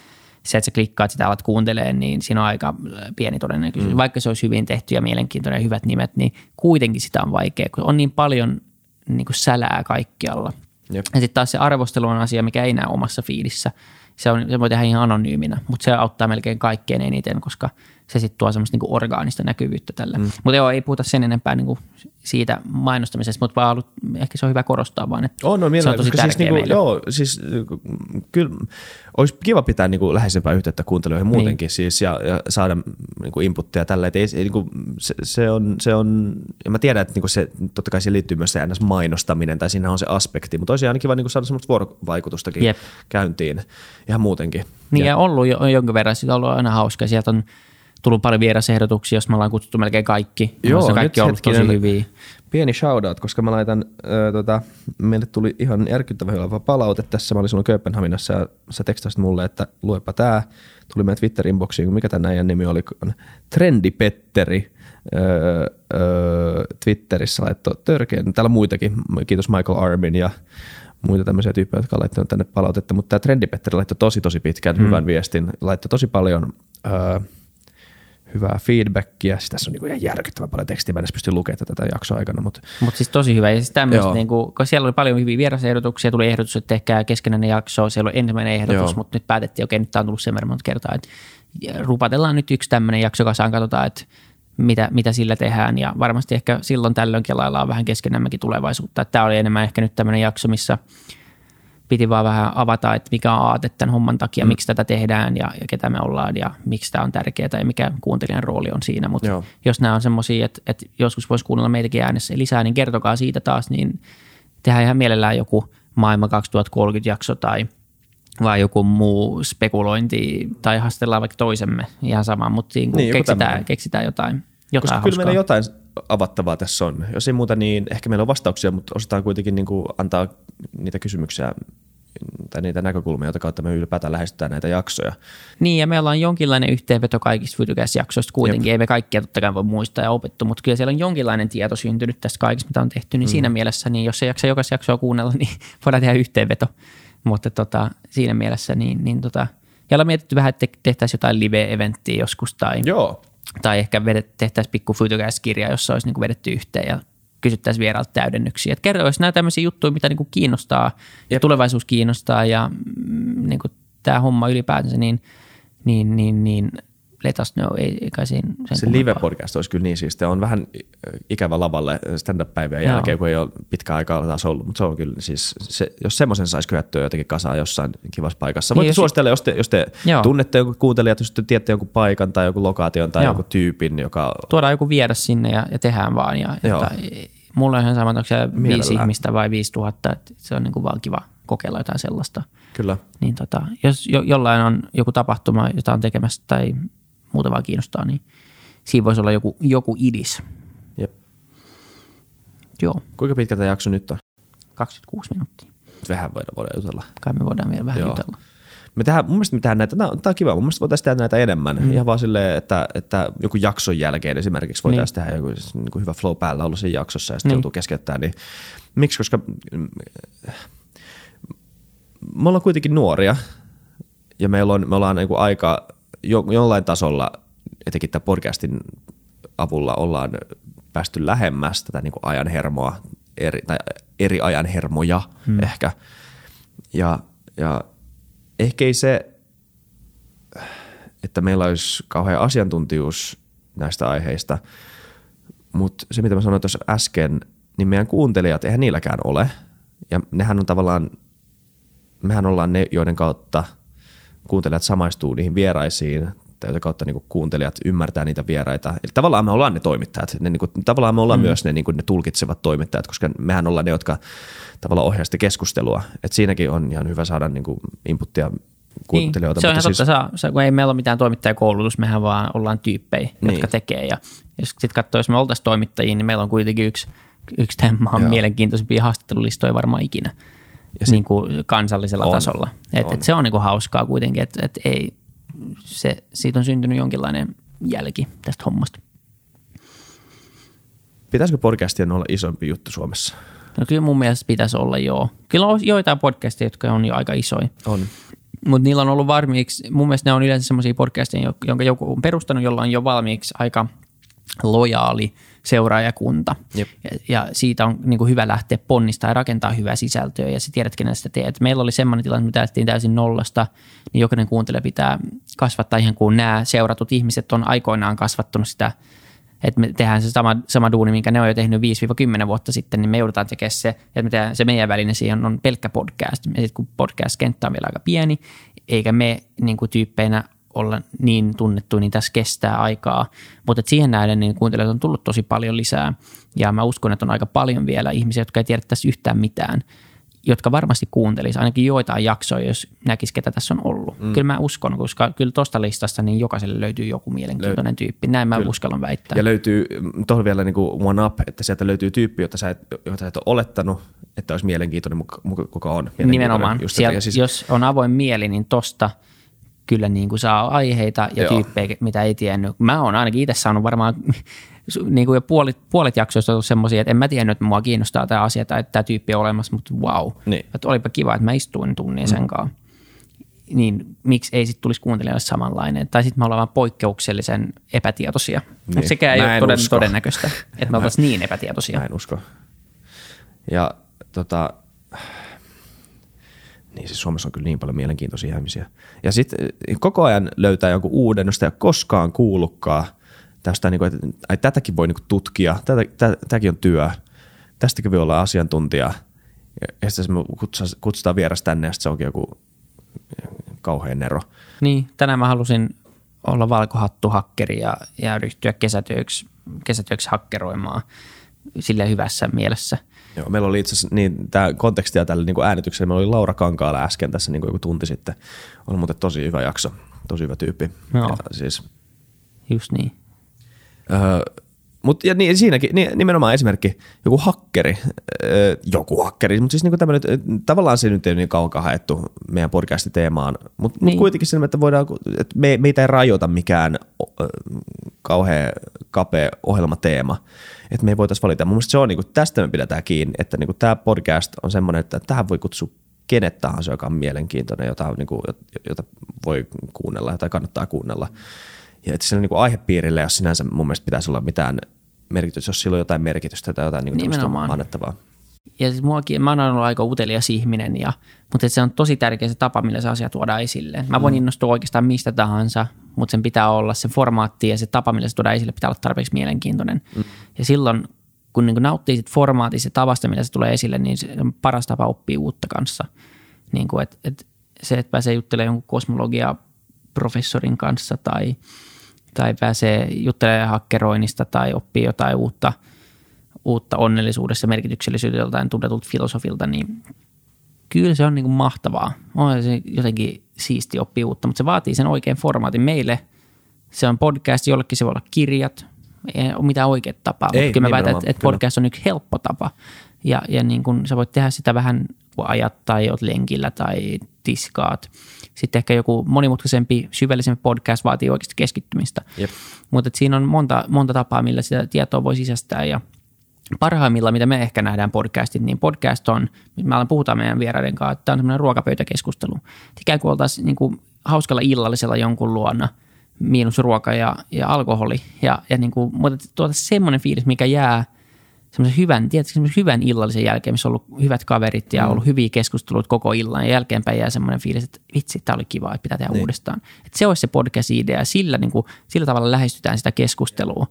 se, että sä klikkaat sitä alat kuuntelee, niin siinä on aika pieni todennäköisyys. Mm. Vaikka se olisi hyvin tehty ja mielenkiintoinen ja hyvät nimet, niin kuitenkin sitä on vaikea, kun on niin paljon niin kuin sälää kaikkialla. Jep. Ja sitten taas se arvostelu on asia, mikä ei näe omassa fiidissä. Se, on, se voi tehdä ihan anonyyminä, mutta se auttaa melkein kaikkein eniten, koska se sitten tuo semmoista niin orgaanista näkyvyyttä tälle. Mm. Mutta joo, ei puhuta sen enempää niin kuin siitä mainostamisesta, mutta vaan ollut, ehkä se on hyvä korostaa vaan, että on, no, se on tosi tärkeä siis niinku. Joo, siis kyllä olisi kiva pitää niinku läheisempää yhteyttä kuuntelijoihin niin. muutenkin niin. siis, ja, ja saada niinku inputtia tällä, että ei, ei, niinku, se, se, on, se on, ja mä tiedän, että niinku se, totta kai siihen liittyy myös se mainostaminen, tai siinä on se aspekti, mutta olisi aina kiva niinku saada semmoista vuorovaikutustakin Jep. käyntiin ihan muutenkin. Niin ja, ja ollut jo, jonkin verran, sitä on ollut aina hauska, sieltä on tullut paljon vierasehdotuksia, jos me ollaan kutsuttu melkein kaikki. Joo, kaikki on ollut tosi hyviä. Pieni shoutout, koska mä laitan, äh, tota, meille tuli ihan järkyttävä hyvä palaute tässä. Mä olin silloin Kööpenhaminassa ja sä tekstasit mulle, että luepa tää. Tuli meidän Twitter-inboxiin, mikä tämän äijän nimi oli, Trendi Petteri. Öö, öö, Twitterissä laittoi törkeän, täällä muitakin, kiitos Michael Armin ja muita tämmöisiä tyyppejä, jotka on laittanut tänne palautetta, mutta tämä Trendipetteri laittoi tosi tosi pitkän mm. hyvän viestin, laittoi tosi paljon öö, hyvää feedbackia. Siis tässä on niin ihan järkyttävän paljon tekstiä, mä en edes pysty lukemaan tätä jaksoa aikana. Mutta Mut siis tosi hyvä. Ja siis tämmöistä, niin kuin, kun siellä oli paljon hyviä vierasehdotuksia, tuli ehdotus, että tehkää keskenäinen jakso, siellä oli ensimmäinen ehdotus, Joo. mutta nyt päätettiin, okei, nyt tämä on tullut sen verran monta kertaa, että rupatellaan nyt yksi tämmöinen jakso kasaan, katsotaan, että mitä, mitä sillä tehdään ja varmasti ehkä silloin tällöin kelaillaan vähän keskenämmekin tulevaisuutta. Tämä oli enemmän ehkä nyt tämmöinen jakso, missä piti vaan vähän avata, että mikä on aate tämän homman takia, mm. miksi tätä tehdään ja, ja ketä me ollaan ja miksi tämä on tärkeää ja mikä kuuntelijan rooli on siinä. Mutta jos nämä on semmoisia, että, että joskus voisi kuunnella meitäkin äänessä lisää, niin kertokaa siitä taas, niin tehdään ihan mielellään joku maailma 2030 jakso tai – vai joku muu spekulointi tai haastellaan vaikka toisemme ihan sama, mutta niin, niin keksitään, keksitään jotain, jotain Koska kyllä meillä jotain avattavaa tässä on. Jos ei muuta, niin ehkä meillä on vastauksia, mutta osataan kuitenkin niin kuin antaa niitä kysymyksiä tai niitä näkökulmia, joita kautta me ylipäätään lähestytään näitä jaksoja. Niin, ja meillä on jonkinlainen yhteenveto kaikista Fytycast-jaksoista kuitenkin. Jep. Ei me kaikkia totta kai voi muistaa ja opettu, mutta kyllä siellä on jonkinlainen tieto syntynyt tästä kaikista, mitä on tehty. Niin mm. siinä mielessä, niin jos ei jaksa jokaisen jaksoa kuunnella, niin voidaan tehdä yhteenveto. Mutta tota, siinä mielessä, niin, niin tota, ja ollaan mietitty vähän, että tehtäisiin jotain live-eventtiä joskus tai, Joo. Tai ehkä vedet, tehtäisiin pikku kirja jossa olisi niin vedetty yhteen ja kysyttäisiin vieraalta täydennyksiä. Että kerro, nämä tämmöisiä juttuja, mitä niin kuin kiinnostaa Jep. ja tulevaisuus kiinnostaa ja mm, niin kuin tämä homma ylipäätänsä, niin, niin, niin, niin let us know, ei, kai siinä sen Se live-podcast olisi kyllä niin siis, on vähän ikävä lavalle stand-up-päivien jälkeen, kun ei ole pitkä aikaa taas ollut, mutta se on kyllä siis, se, jos semmoisen saisi kyhättyä jotenkin kasaan jossain kivassa paikassa. Voitte niin, suositella, jos te, jos te tunnette jonkun kuuntelijat, jos te tiedätte jonkun paikan tai joku lokaation tai joo. joku tyypin, joka... Tuodaan joku vieras sinne ja, ja tehdään vaan. Ja, ja mulla on ihan sama, onko se viisi ihmistä vai viisi tuhatta, että se on niin kuin vaan kiva kokeilla jotain sellaista. Kyllä. Niin tota, jos jo, jollain on joku tapahtuma, jota on tekemässä tai muuta vaan kiinnostaa, niin siinä voisi olla joku, joku idis. Jep. Joo. Kuinka pitkä tämä jakso nyt on? 26 minuuttia. Vähän voidaan, voidaan jutella. Kai me voidaan vielä vähän Joo. jutella. Me tehdään, mun mielestä me tehdään näitä, tämä on kiva, mun mielestä voitaisiin tehdä näitä enemmän. Mm. Ihan vaan silleen, että, että joku jakson jälkeen esimerkiksi voitaisiin niin. tehdä joku niin kuin hyvä flow päällä ollut siinä jaksossa ja sitten niin. joutuu keskeyttämään. Niin, miksi? Koska mm, me ollaan kuitenkin nuoria ja meillä on, me ollaan niin kuin aika jo, jollain tasolla, etenkin tämän podcastin avulla ollaan päästy lähemmäs tätä niin kuin ajan hermoa, eri, tai eri ajan hermoja hmm. ehkä. Ja, ja ehkä ei se, että meillä olisi kauhean asiantuntijuus näistä aiheista, mutta se mitä mä sanoin tuossa äsken, niin meidän kuuntelijat, eihän niilläkään ole. Ja nehän on tavallaan, mehän ollaan ne, joiden kautta – kuuntelijat samaistuu niihin vieraisiin, tai jota kautta niin kuuntelijat ymmärtää niitä vieraita. Eli tavallaan me ollaan ne toimittajat. Ne, niin kuin, tavallaan me ollaan mm. myös ne, niin kuin, ne tulkitsevat toimittajat, koska mehän ollaan ne, jotka tavallaan ohjaa sitä keskustelua. Et siinäkin on ihan hyvä saada niin kuin inputtia kuuntelijoita. Niin, se on ihan siis... totta, se, kun ei meillä ole mitään toimittajakoulutus, mehän vaan ollaan tyyppejä, niin. jotka tekee. Ja jos sitten katsoo, jos me oltaisiin toimittajia, niin meillä on kuitenkin yksi, yksi tämän maan mielenkiintoisimpia haastattelulistoja varmaan ikinä ja niin kuin kansallisella on, tasolla. Et, on. Et se on niin kuin hauskaa kuitenkin, että et ei, se, siitä on syntynyt jonkinlainen jälki tästä hommasta. Pitäisikö podcastien olla isompi juttu Suomessa? No kyllä mun mielestä pitäisi olla joo. Kyllä on joitain podcasteja, jotka on jo aika isoja. On. Mutta niillä on ollut valmiiksi, mun mielestä ne on yleensä semmoisia podcasteja, jonka joku on perustanut, jolla on jo valmiiksi aika lojaali – seuraajakunta. Jep. Ja, ja siitä on niin kuin hyvä lähteä ponnistaa ja rakentaa hyvää sisältöä ja sä tiedät, kenen sitä teet. Meillä oli semmoinen tilanne, että me täytettiin täysin nollasta, niin jokainen kuuntelija pitää kasvattaa ihan kuin nämä seuratut ihmiset on aikoinaan kasvattanut sitä että me tehdään se sama, sama duuni, minkä ne on jo tehnyt 5-10 vuotta sitten, niin me joudutaan tekemään se, että me tehdään, se meidän väline siihen on pelkkä podcast. Ja sitten kun podcast-kenttä on vielä aika pieni, eikä me niin kuin tyyppeinä olla niin tunnettu, niin tässä kestää aikaa. Mutta siihen nähden niin kuuntelijat on tullut tosi paljon lisää ja mä uskon, että on aika paljon vielä ihmisiä, jotka ei tiedä tässä yhtään mitään, jotka varmasti kuuntelisi ainakin joitain jaksoja, jos näkisi, ketä tässä on ollut. Mm. Kyllä mä uskon, koska kyllä tuosta listasta niin jokaiselle löytyy joku mielenkiintoinen Löy- tyyppi. Näin mä kyllä. uskallan väittää. Ja löytyy tuohon vielä niin kuin one up, että sieltä löytyy tyyppi, jota sä et, jota sä et ole olettanut, että olisi mielenkiintoinen, kuka on. Nimenomaan. Sieltä, siis... Jos on avoin mieli, niin tosta – kyllä niin kuin saa aiheita ja Joo. tyyppejä, mitä ei tiennyt. Mä oon ainakin itse saanut varmaan niin kuin jo puolet, puolet jaksoista on ollut semmoisia, että en mä tiennyt, että mua kiinnostaa tämä asia tai että tämä tyyppi on olemassa, mutta wow. Niin. Että olipa kiva, että mä istuin tunnin sen kanssa. Niin miksi ei sitten tulisi kuuntelijalle samanlainen? Tai sitten me ollaan vaan poikkeuksellisen epätietoisia. Niin. Mutta sekään ei Mä ole en toden, usko. todennäköistä, että me oltaisiin niin epätietoisia. Mä en usko. Ja tota, niin siis Suomessa on kyllä niin paljon mielenkiintoisia ihmisiä. Ja sitten koko ajan löytää jonkun uuden, josta ei ole koskaan kuullutkaan. Tästä, niin kuin, että ai, tätäkin voi niin kuin tutkia, tätä, tä, on työ, tästäkin voi olla asiantuntija. Ja, sitten me kutsutaan, vieras tänne ja sitten se onkin joku kauhean nero. Niin, tänään mä halusin olla valkohattuhakkeri ja, ja ryhtyä kesätyöksi, kesätyöksi hakkeroimaan sillä hyvässä mielessä. Joo, meillä oli itse asiassa niin, tämä kontekstia tälle niin kuin äänitykselle. Meillä oli Laura Kankaala äsken tässä niin kuin joku tunti sitten. On muuten tosi hyvä jakso, tosi hyvä tyyppi. Joo. Ja siis, Just niin. öö, mutta ja niin, siinäkin niin, nimenomaan esimerkki, joku hakkeri, öö, joku hakkeri, mutta siis niin tämmöinen, tavallaan se nyt ei ole niin kaukaa haettu meidän podcastiteemaan, mutta niin. Mut kuitenkin sen, että voidaan, että me, meitä ei rajoita mikään ö, kauhean kapea ohjelmateema, että me ei voitaisiin valita. Mun mielestä se on, niin kuin, tästä me pidetään kiinni, että niin kuin, tämä podcast on semmoinen, että tähän voi kutsua kenet tahansa, joka on mielenkiintoinen, jota, niin kuin, jota voi kuunnella tai kannattaa kuunnella. Ja että sillä niin kuin aihepiirillä, jos sinänsä mun mielestä pitäisi olla mitään merkitystä, jos sillä on jotain merkitystä tai jotain niin kuin annettavaa. Ja siis muakin, mä oon ollut aika utelias ihminen, ja, mutta se on tosi tärkeä se tapa, millä se asia tuodaan esille. Mä voin innostua oikeastaan mistä tahansa, mutta sen pitää olla se formaatti ja se tapa, millä se tuodaan esille, pitää olla tarpeeksi mielenkiintoinen. Mm. Ja silloin, kun niin nauttii sit formaatista ja tavasta, millä se tulee esille, niin se on paras tapa oppia uutta kanssa. Niin kuin, et, et se, että pääsee juttelemaan jonkun kosmologia professorin kanssa tai, tai pääsee juttelemaan hakkeroinnista tai oppii jotain uutta, uutta onnellisuudessa merkityksellisyydeltä joltain tunnetulta filosofilta, niin kyllä se on niin kuin mahtavaa. On se jotenkin siisti oppia uutta, mutta se vaatii sen oikean formaatin. Meille se on podcast, jollekin se voi olla kirjat, ei ole mitään oikeaa tapaa, Ei, mutta kyllä mä väitän, että, että podcast on yksi helppo tapa. Ja, ja niin kun sä voit tehdä sitä vähän, kun ajat tai oot lenkillä tai tiskaat. Sitten ehkä joku monimutkaisempi, syvällisempi podcast vaatii oikeasti keskittymistä. Jep. Mutta siinä on monta, monta tapaa, millä sitä tietoa voi sisäistää ja parhaimmillaan, mitä me ehkä nähdään podcastit, niin podcast on, me alan puhutaan meidän vieraiden kanssa, että tämä on semmoinen ruokapöytäkeskustelu. Ikään kuin oltaisiin niin kuin hauskalla illallisella jonkun luona, miinus ruoka ja, ja alkoholi. Ja, ja niin kuin, mutta tuota semmoinen fiilis, mikä jää semmoisen hyvän, tiedätkö, semmoisen hyvän illallisen jälkeen, missä on ollut hyvät kaverit ja ollut hyviä keskusteluita koko illan. Ja jälkeenpäin jää semmoinen fiilis, että vitsi, tämä oli kiva, että pitää tehdä niin. uudestaan. Että se olisi se podcast-idea ja sillä, niin kuin, sillä tavalla lähestytään sitä keskustelua.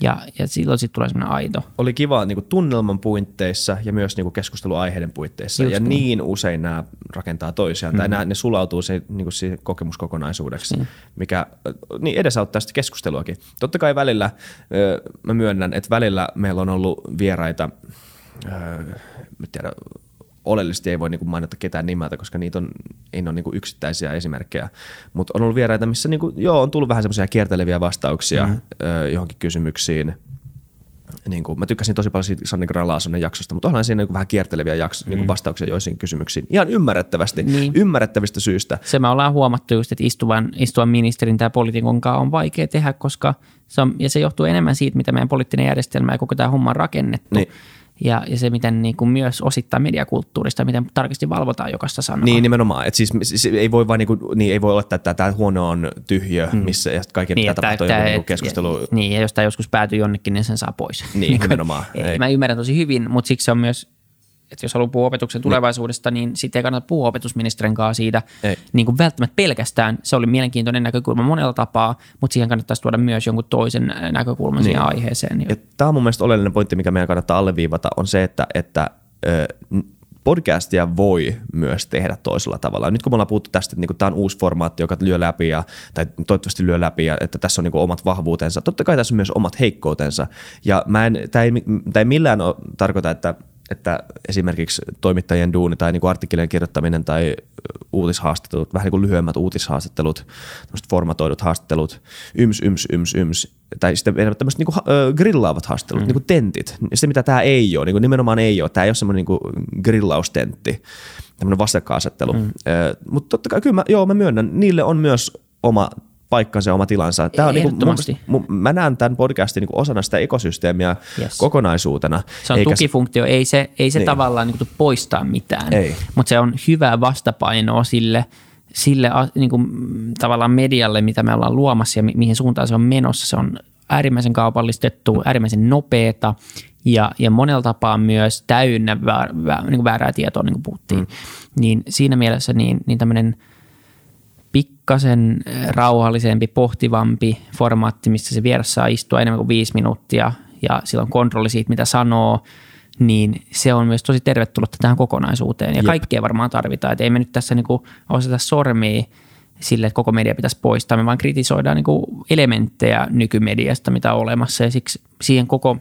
Ja, ja silloin sitten tulee semmoinen aito. Oli kiva niin kuin tunnelman puitteissa ja myös niin kuin keskusteluaiheiden puitteissa. Just ja niin. niin usein nämä rakentaa toisiaan, mm. tai nämä, ne sulautuu se, niin kuin siihen kokemuskokonaisuudeksi, Niin. mikä niin edesauttaa sitä keskusteluakin. Totta kai välillä, mä myönnän, että välillä meillä on ollut vieraita, mä tiedä, oleellisesti ei voi niin kuin mainita ketään nimeltä, koska niitä on, ei ole niin kuin yksittäisiä esimerkkejä, mutta on ollut vieraita, missä niin kuin, joo, on tullut vähän semmoisia kierteleviä vastauksia mm. ö, johonkin kysymyksiin, niin kuin, mä tykkäsin tosi paljon siitä Sanni Graan jaksosta, mutta onhan siinä niin kuin vähän kierteleviä jakso, mm. niin kuin vastauksia joisiin kysymyksiin. Ihan ymmärrettävästi, Niin. ymmärrettävistä syistä. Se me ollaan huomattu just, että istuvan, istuvan ministerin tai poliitikon kanssa on vaikea tehdä, koska se on, ja se johtuu enemmän siitä, mitä meidän poliittinen järjestelmä ja koko tämä homma on rakennettu. Niin. Ja, ja se, miten niin kuin myös osittain mediakulttuurista, miten tarkasti valvotaan jokaista sanaa. Niin nimenomaan, että siis se ei voi vaan niinku, niin ei voi olla, että tämä huone on tyhjö, missä ja kaiken pitää että- tapahtua joku niinku et- keskustelu. ja- Niin, ja jos tämä joskus päätyy jonnekin, niin sen saa pois. Niin, nimenomaan. Ei. Ei. Mä ymmärrän tosi hyvin, mutta siksi se on myös, että jos haluaa puhua opetuksen tulevaisuudesta, niin sitten ei kannata puhua opetusministerin kanssa siitä Ei. niin kuin välttämättä pelkästään. Se oli mielenkiintoinen näkökulma monella tapaa, mutta siihen kannattaisi tuoda myös jonkun toisen näkökulman siihen aiheeseen. Ja- Tämä on mun mielestä oleellinen pointti, mikä meidän kannattaa alleviivata, on se, että, että podcastia voi myös tehdä toisella tavalla. Nyt kun me ollaan puhuttu tästä, että niinku tämä on uusi formaatti, joka lyö läpi, ja, tai toivottavasti lyö läpi, ja että tässä on niinku omat vahvuutensa. Totta kai tässä on myös omat heikkoutensa. Ja mä en, tämä ei, tää ei millään ole, tarkoita, että että esimerkiksi toimittajien duuni tai niinku artikkelien kirjoittaminen tai uutishaastattelut, vähän niin kuin lyhyemmät uutishaastattelut, tämmöiset formatoidut haastattelut, yms, yms, yms, yms, tai sitten enemmän tämmöiset niinku, grillaavat haastattelut, mm. niinku tentit. Se, mitä tämä ei ole, niinku nimenomaan ei ole, tämä ei ole semmoinen niinku grillaustentti, tämmöinen vastakkainasettelu. Mm. Mutta totta kai kyllä mä, joo, mä myönnän, niille on myös oma paikkansa ja oma tilansa. Tämä on niin kuin, mun, mä näen tämän podcastin niin kuin osana sitä ekosysteemiä yes. kokonaisuutena. Se on eikä tukifunktio, ei se, ei se niin. tavallaan niin kuin poistaa mitään, ei. mutta se on hyvää vastapainoa sille, sille niin kuin, tavallaan medialle, mitä me ollaan luomassa ja mi- mihin suuntaan se on menossa. Se on äärimmäisen kaupallistettu, äärimmäisen nopeata ja, ja monella tapaa myös täynnä väär, väär, niin kuin väärää tietoa, niin kuin puhuttiin. Mm. Niin siinä mielessä niin, niin tämmöinen pikkasen rauhallisempi, pohtivampi formaatti, missä se vieras saa istua enemmän kuin viisi minuuttia ja sillä on kontrolli siitä, mitä sanoo, niin se on myös tosi tervetullutta tähän kokonaisuuteen. Ja Jep. kaikkea varmaan tarvitaan. Että ei me nyt tässä niinku osata sormia sille, että koko media pitäisi poistaa. Me vaan kritisoidaan niinku elementtejä nykymediasta, mitä on olemassa. Ja siksi siihen koko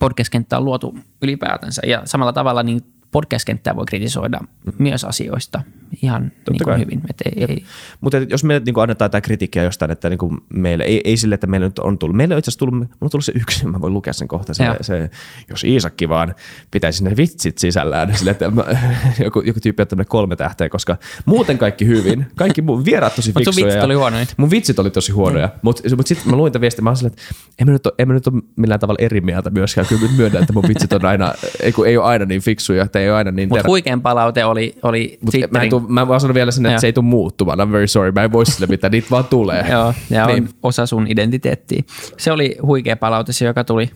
podcast-kenttä on luotu ylipäätänsä. Ja samalla tavalla niin podcast-kenttää voi kritisoida mm. myös asioista ihan niin kuin hyvin. Et ei, ei. Mutta jos me niin annetaan tämä kritiikkiä jostain, että niin kuin meille, ei, ei sille, että meille nyt on tullut, meille on itse asiassa tullut, on tullut se yksi, mä voin lukea sen kohta, se, se, jos Iisakki vaan pitäisi ne vitsit sisällään, sille, että mä, joku, joku tyyppi on kolme tähteä, koska muuten kaikki hyvin, kaikki mun vieraat tosi fiksuja. Mun vitsit oli huonoja. Mun vitsit oli tosi huonoja, mm. mutta mut sitten mä luin tämän viestin, mä olin että en mä, nyt ole, en mä nyt ole millään tavalla eri mieltä myöskään, kyllä nyt myönnän, että mun vitsit on aina, ei, ei ole aina niin fiksuja, tai ei ole aina niin Mutta huikean palaute oli, oli Mut mä, en tuu, mä vaan sanon vielä sen, että Joo. se ei tule muuttumaan. I'm very sorry. Mä en voi sille mitään. Niitä vaan tulee. Joo, ja niin. on osa sun identiteettiä. Se oli huikea palaute, se joka tuli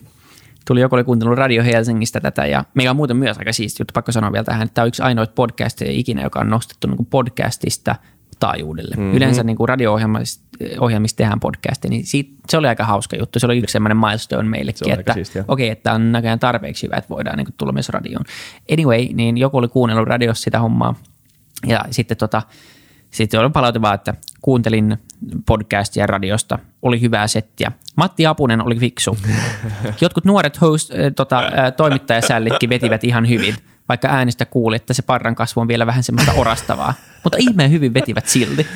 tuli joku oli kuuntellut Radio Helsingistä tätä ja meillä on muuten myös aika siisti juttu, pakko sanoa vielä tähän, että tämä on yksi ainoita podcasteja ikinä, joka on nostettu niin podcastista taajuudelle. Mm-hmm. Yleensä niin kuin radio-ohjelmista tehdään podcasti, niin siitä, se oli aika hauska juttu. Se oli yksi sellainen milestone meillekin, että okei, okay, että on näköjään tarpeeksi hyvä, että voidaan niin kuin tulla myös radioon. Anyway, niin joku oli kuunnellut radiossa sitä hommaa ja sitten tota, sitten oli palaute vaan, että kuuntelin podcastia radiosta, oli hyvää settiä. Matti Apunen oli fiksu. Jotkut nuoret host, äh, tota, äh, toimittajasällitkin vetivät ihan hyvin, vaikka äänestä kuuli, että se parran kasvu on vielä vähän semmoista orastavaa. Mutta ihmeen hyvin vetivät silti.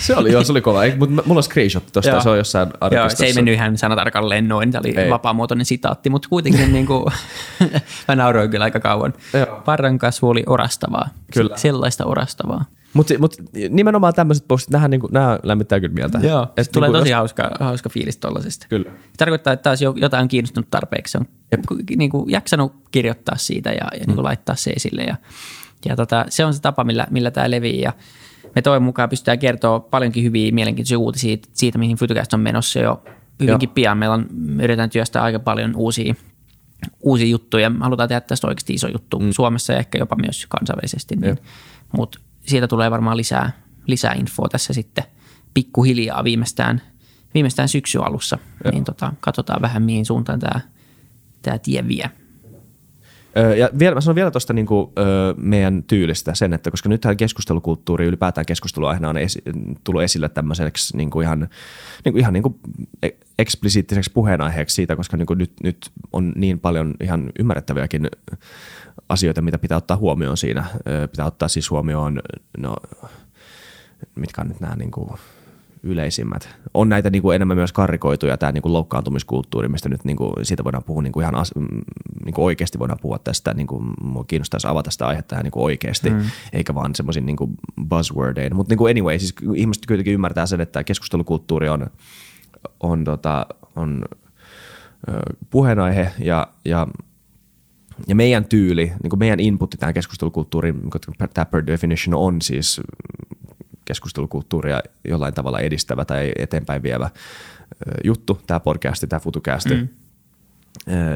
se oli, joo, se oli kova. Mutta mulla on screenshot tuosta, se on jossain Joo, se ei mennyt ihan sanatarkalleen noin, se oli ei. vapaamuotoinen sitaatti, mutta kuitenkin niin kuin, mä nauroin kyllä aika kauan. Joo. Parran kasvu oli orastavaa, kyllä. sellaista orastavaa. Mutta mut, nimenomaan tämmöiset postit, niin nämä lämmittää kyllä mieltä. Joo, Et, niin tulee niin tosi jos... hauska, hauska fiilis tollasesta. Kyllä. Tarkoittaa, että taas jotain on kiinnostunut tarpeeksi. Se on niin kuin, jaksanut kirjoittaa siitä ja, ja niin kuin, mm. laittaa se esille. Ja, ja tota, se on se tapa, millä, millä tämä levii. Ja me toivon mukaan pystytään kertoa paljonkin hyviä mielenkiintoisia uutisia siitä, siitä mihin Fytycast on menossa jo hyvinkin Joo. pian. Meillä on, me yritetään työstää aika paljon uusia, uusia juttuja. Me halutaan tehdä tästä oikeasti iso juttu mm. Suomessa ja ehkä jopa myös kansainvälisesti. Niin, Mutta siitä tulee varmaan lisää, lisää infoa tässä sitten pikkuhiljaa viimeistään, viimeistään syksy alussa. Joo. Niin tota, katsotaan vähän mihin suuntaan tämä, tämä tie vie. Ja vielä, mä sanon vielä tuosta niin meidän tyylistä sen, että koska nythän keskustelukulttuuri ylipäätään keskusteluaiheena on esi- tullut esille tämmöiseksi niin kuin ihan, niin kuin, ihan niin kuin eksplisiittiseksi puheenaiheeksi siitä, koska niin kuin nyt, nyt on niin paljon ihan ymmärrettäviäkin asioita, mitä pitää ottaa huomioon siinä. Pitää ottaa siis huomioon, no, mitkä on nyt nämä niin kuin yleisimmät. On näitä niin kuin enemmän myös karrikoituja, tämä niin kuin loukkaantumiskulttuuri, mistä nyt niin kuin, siitä voidaan puhua niin kuin ihan as, niin kuin oikeasti voidaan puhua tästä, niin kuin, mua kiinnostaisi avata sitä aihetta ihan niin kuin oikeasti, mm. eikä vaan semmoisin niin kuin buzzwordein. Mutta niin kuin anyway, siis ihmiset kuitenkin ymmärtää sen, että keskustelukulttuuri on, on, tota, on puheenaihe ja, ja ja meidän tyyli, niin kuin meidän inputti tähän keskustelukulttuuriin, tämä per definition on siis keskustelukulttuuria jollain tavalla edistävä tai eteenpäin vievä juttu, tämä podcasti, tämä futukästi, mm.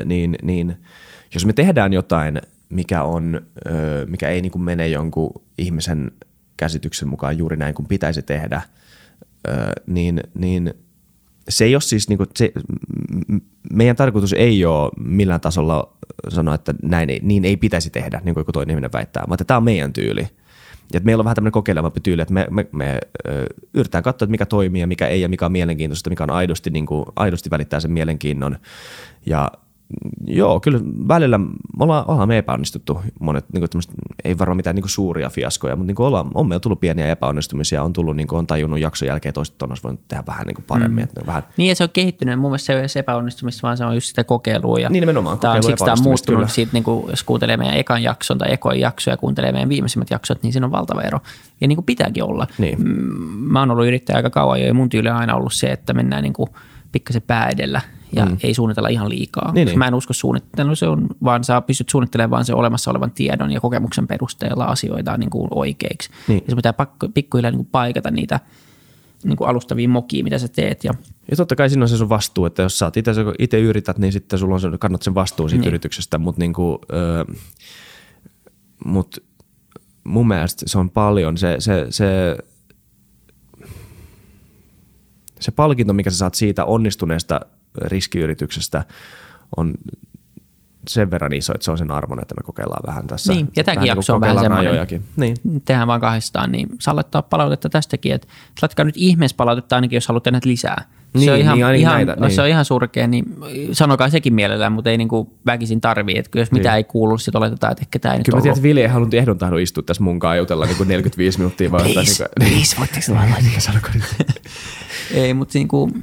niin, niin jos me tehdään jotain, mikä, on, mikä ei niin kuin mene jonkun ihmisen käsityksen mukaan juuri näin kuin pitäisi tehdä, niin, niin se ei ole siis, niin kuin, se, meidän tarkoitus ei ole millään tasolla sanoa, että näin ei, niin ei pitäisi tehdä, niin kuin joku toinen ihminen väittää, vaan että tämä on meidän tyyli – että meillä on vähän tämmöinen kokeilevampi tyyli, että me, me, me yritetään katsoa, että mikä toimii ja mikä ei ja mikä on mielenkiintoista, mikä on aidosti, niin kuin, aidosti välittää sen mielenkiinnon. Ja joo, kyllä välillä me ollaan, ollaan me epäonnistuttu. Monet, niin kuin, ei varmaan mitään niin kuin suuria fiaskoja, mutta niin kuin ollaan, on meillä tullut pieniä epäonnistumisia, on tullut, niin kuin, on tajunnut jakson jälkeen toiset on voinut tehdä vähän niin kuin paremmin. Mm. Että vähän... Niin ja se on kehittynyt. Mun mielestä se ei ole epäonnistumista, vaan se on just sitä kokeilua. Ja niin nimenomaan, tämä on, siksi tämä on muuttunut kyllä. siitä, niin kuin, jos kuuntelee meidän ekan jakson tai ekoin jakso ja kuuntelee meidän viimeisimmät jaksot, niin siinä on valtava ero. Ja niin kuin pitääkin olla. Niin. Mä oon ollut yrittäjä aika kauan jo ja mun tyyli on aina ollut se, että mennään niin kuin pikkasen pää edellä ja mm. ei suunnitella ihan liikaa. Niin, niin. Mä en usko suunnitteluun, se on, vaan sä pystyt suunnittelemaan vaan se olemassa olevan tiedon ja kokemuksen perusteella asioita niin kuin oikeiksi. Niin. Ja se pitää pikkuhiljaa niin kuin paikata niitä niin kuin alustavia mokia, mitä sä teet. Ja, ja totta kai siinä on se sun vastuu, että jos sä itse yrität, niin sitten sulla on se, kannat sen vastuun siitä niin. yrityksestä, mutta niin kuin, äh, mut mun mielestä se on paljon, se, se, se se palkinto, mikä sä saat siitä onnistuneesta riskiyrityksestä, on sen verran iso, että se on sen arvon, että me kokeillaan vähän tässä. Niin, ja tämäkin niinku jakso on vähän semmoinen. Niin. Tehdään vaan kahdestaan, niin saa laittaa palautetta tästäkin, että laittakaa nyt ihmeessä palautetta ainakin, jos haluatte näitä lisää. Niin, se on ihan, niin, ihan, näitä, niin. se on ihan surkea, niin sanokaa sekin mielellään, mutta ei niinku väkisin tarvii. Että jos mitään niin. ei kuulu, sitten oletetaan, että ehkä tämä ei Kyllä mä tiedän, että Vili ei halunnut ehdon tahdon istua tässä mun kanssa jutella niin 45 minuuttia. Please, niin, please, voitteko sanoa? Ei, mutta niinku, Mm,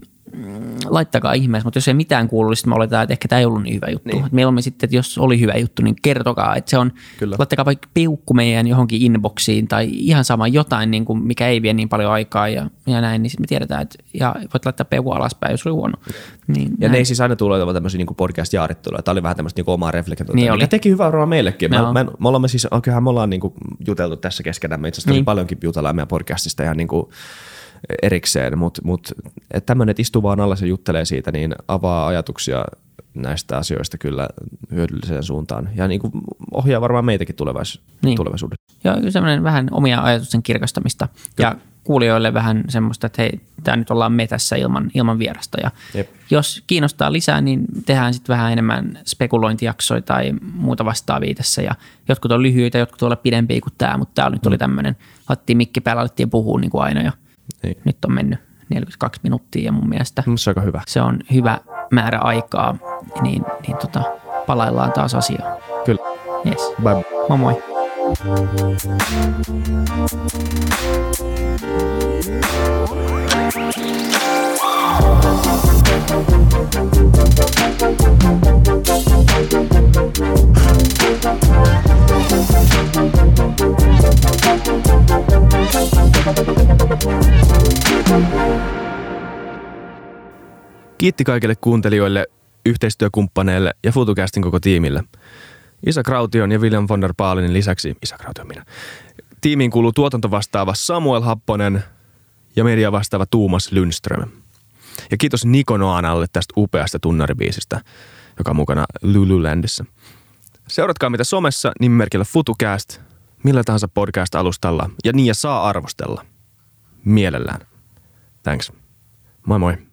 laittakaa ihmeessä, mutta jos ei mitään kuulu, niin me oletetaan, että ehkä tämä ei ollut niin hyvä juttu. Niin. Mieluummin sitten, että jos oli hyvä juttu, niin kertokaa, että se on, Kyllä. laittakaa vaikka peukku meidän johonkin inboxiin tai ihan sama jotain, niin kuin, mikä ei vie niin paljon aikaa ja, ja näin, niin sitten me tiedetään, että ja voit laittaa peukku alaspäin, jos oli huono. Niin, ja näin. ne ei siis aina tule tämmöisiä niin podcast-jaaritteluja. Tämä oli vähän tämmöistä niin omaa reflektoa, niin mikä teki hyvää varmaan meillekin. Me, me, me, olemme siis, oikeinhan me ollaan niin kuin juteltu tässä keskenään. Me itse asiassa niin. paljonkin jutellaan meidän podcastista ihan niin kuin, erikseen, mutta mut, että tämmöinen, että istuu vaan alla ja juttelee siitä, niin avaa ajatuksia näistä asioista kyllä hyödylliseen suuntaan ja niin kuin ohjaa varmaan meitäkin tulevais- niin. tulevaisuudessa. Joo, semmoinen vähän omia ajatusten kirkastamista kyllä. ja kuulijoille vähän semmoista, että hei, tämä nyt ollaan me tässä ilman, ilman vierasta. Ja Jep. jos kiinnostaa lisää, niin tehdään sitten vähän enemmän spekulointijaksoja tai muuta vastaavia tässä. Ja jotkut on lyhyitä, jotkut on pidempiä kuin tämä, mutta tämä nyt oli mm. tämmöinen, hattiin mikki päällä, alettiin puhua niin kuin aina. Ja niin. Nyt on mennyt 42 minuuttia ja mun mielestä se on aika hyvä. Se on hyvä määrä aikaa, niin, niin tota, palaillaan taas asiaan. Kyllä. Yes. Bye. Moi moi. Kiitti kaikille kuuntelijoille, yhteistyökumppaneille ja FutuCastin koko tiimille. Isa Kraution ja William von der Baalinin lisäksi, Isa Kraution minä, tiimiin kuuluu tuotantovastaava Samuel Happonen ja media vastaava Tuumas Lundström. Ja kiitos Niko Noanalle tästä upeasta tunnaribiisistä, joka on mukana Lululandissa. Seuratkaa mitä somessa nimimerkillä FutuCast, millä tahansa podcast-alustalla ja niin ja saa arvostella. Mielellään. Thanks. Moi moi.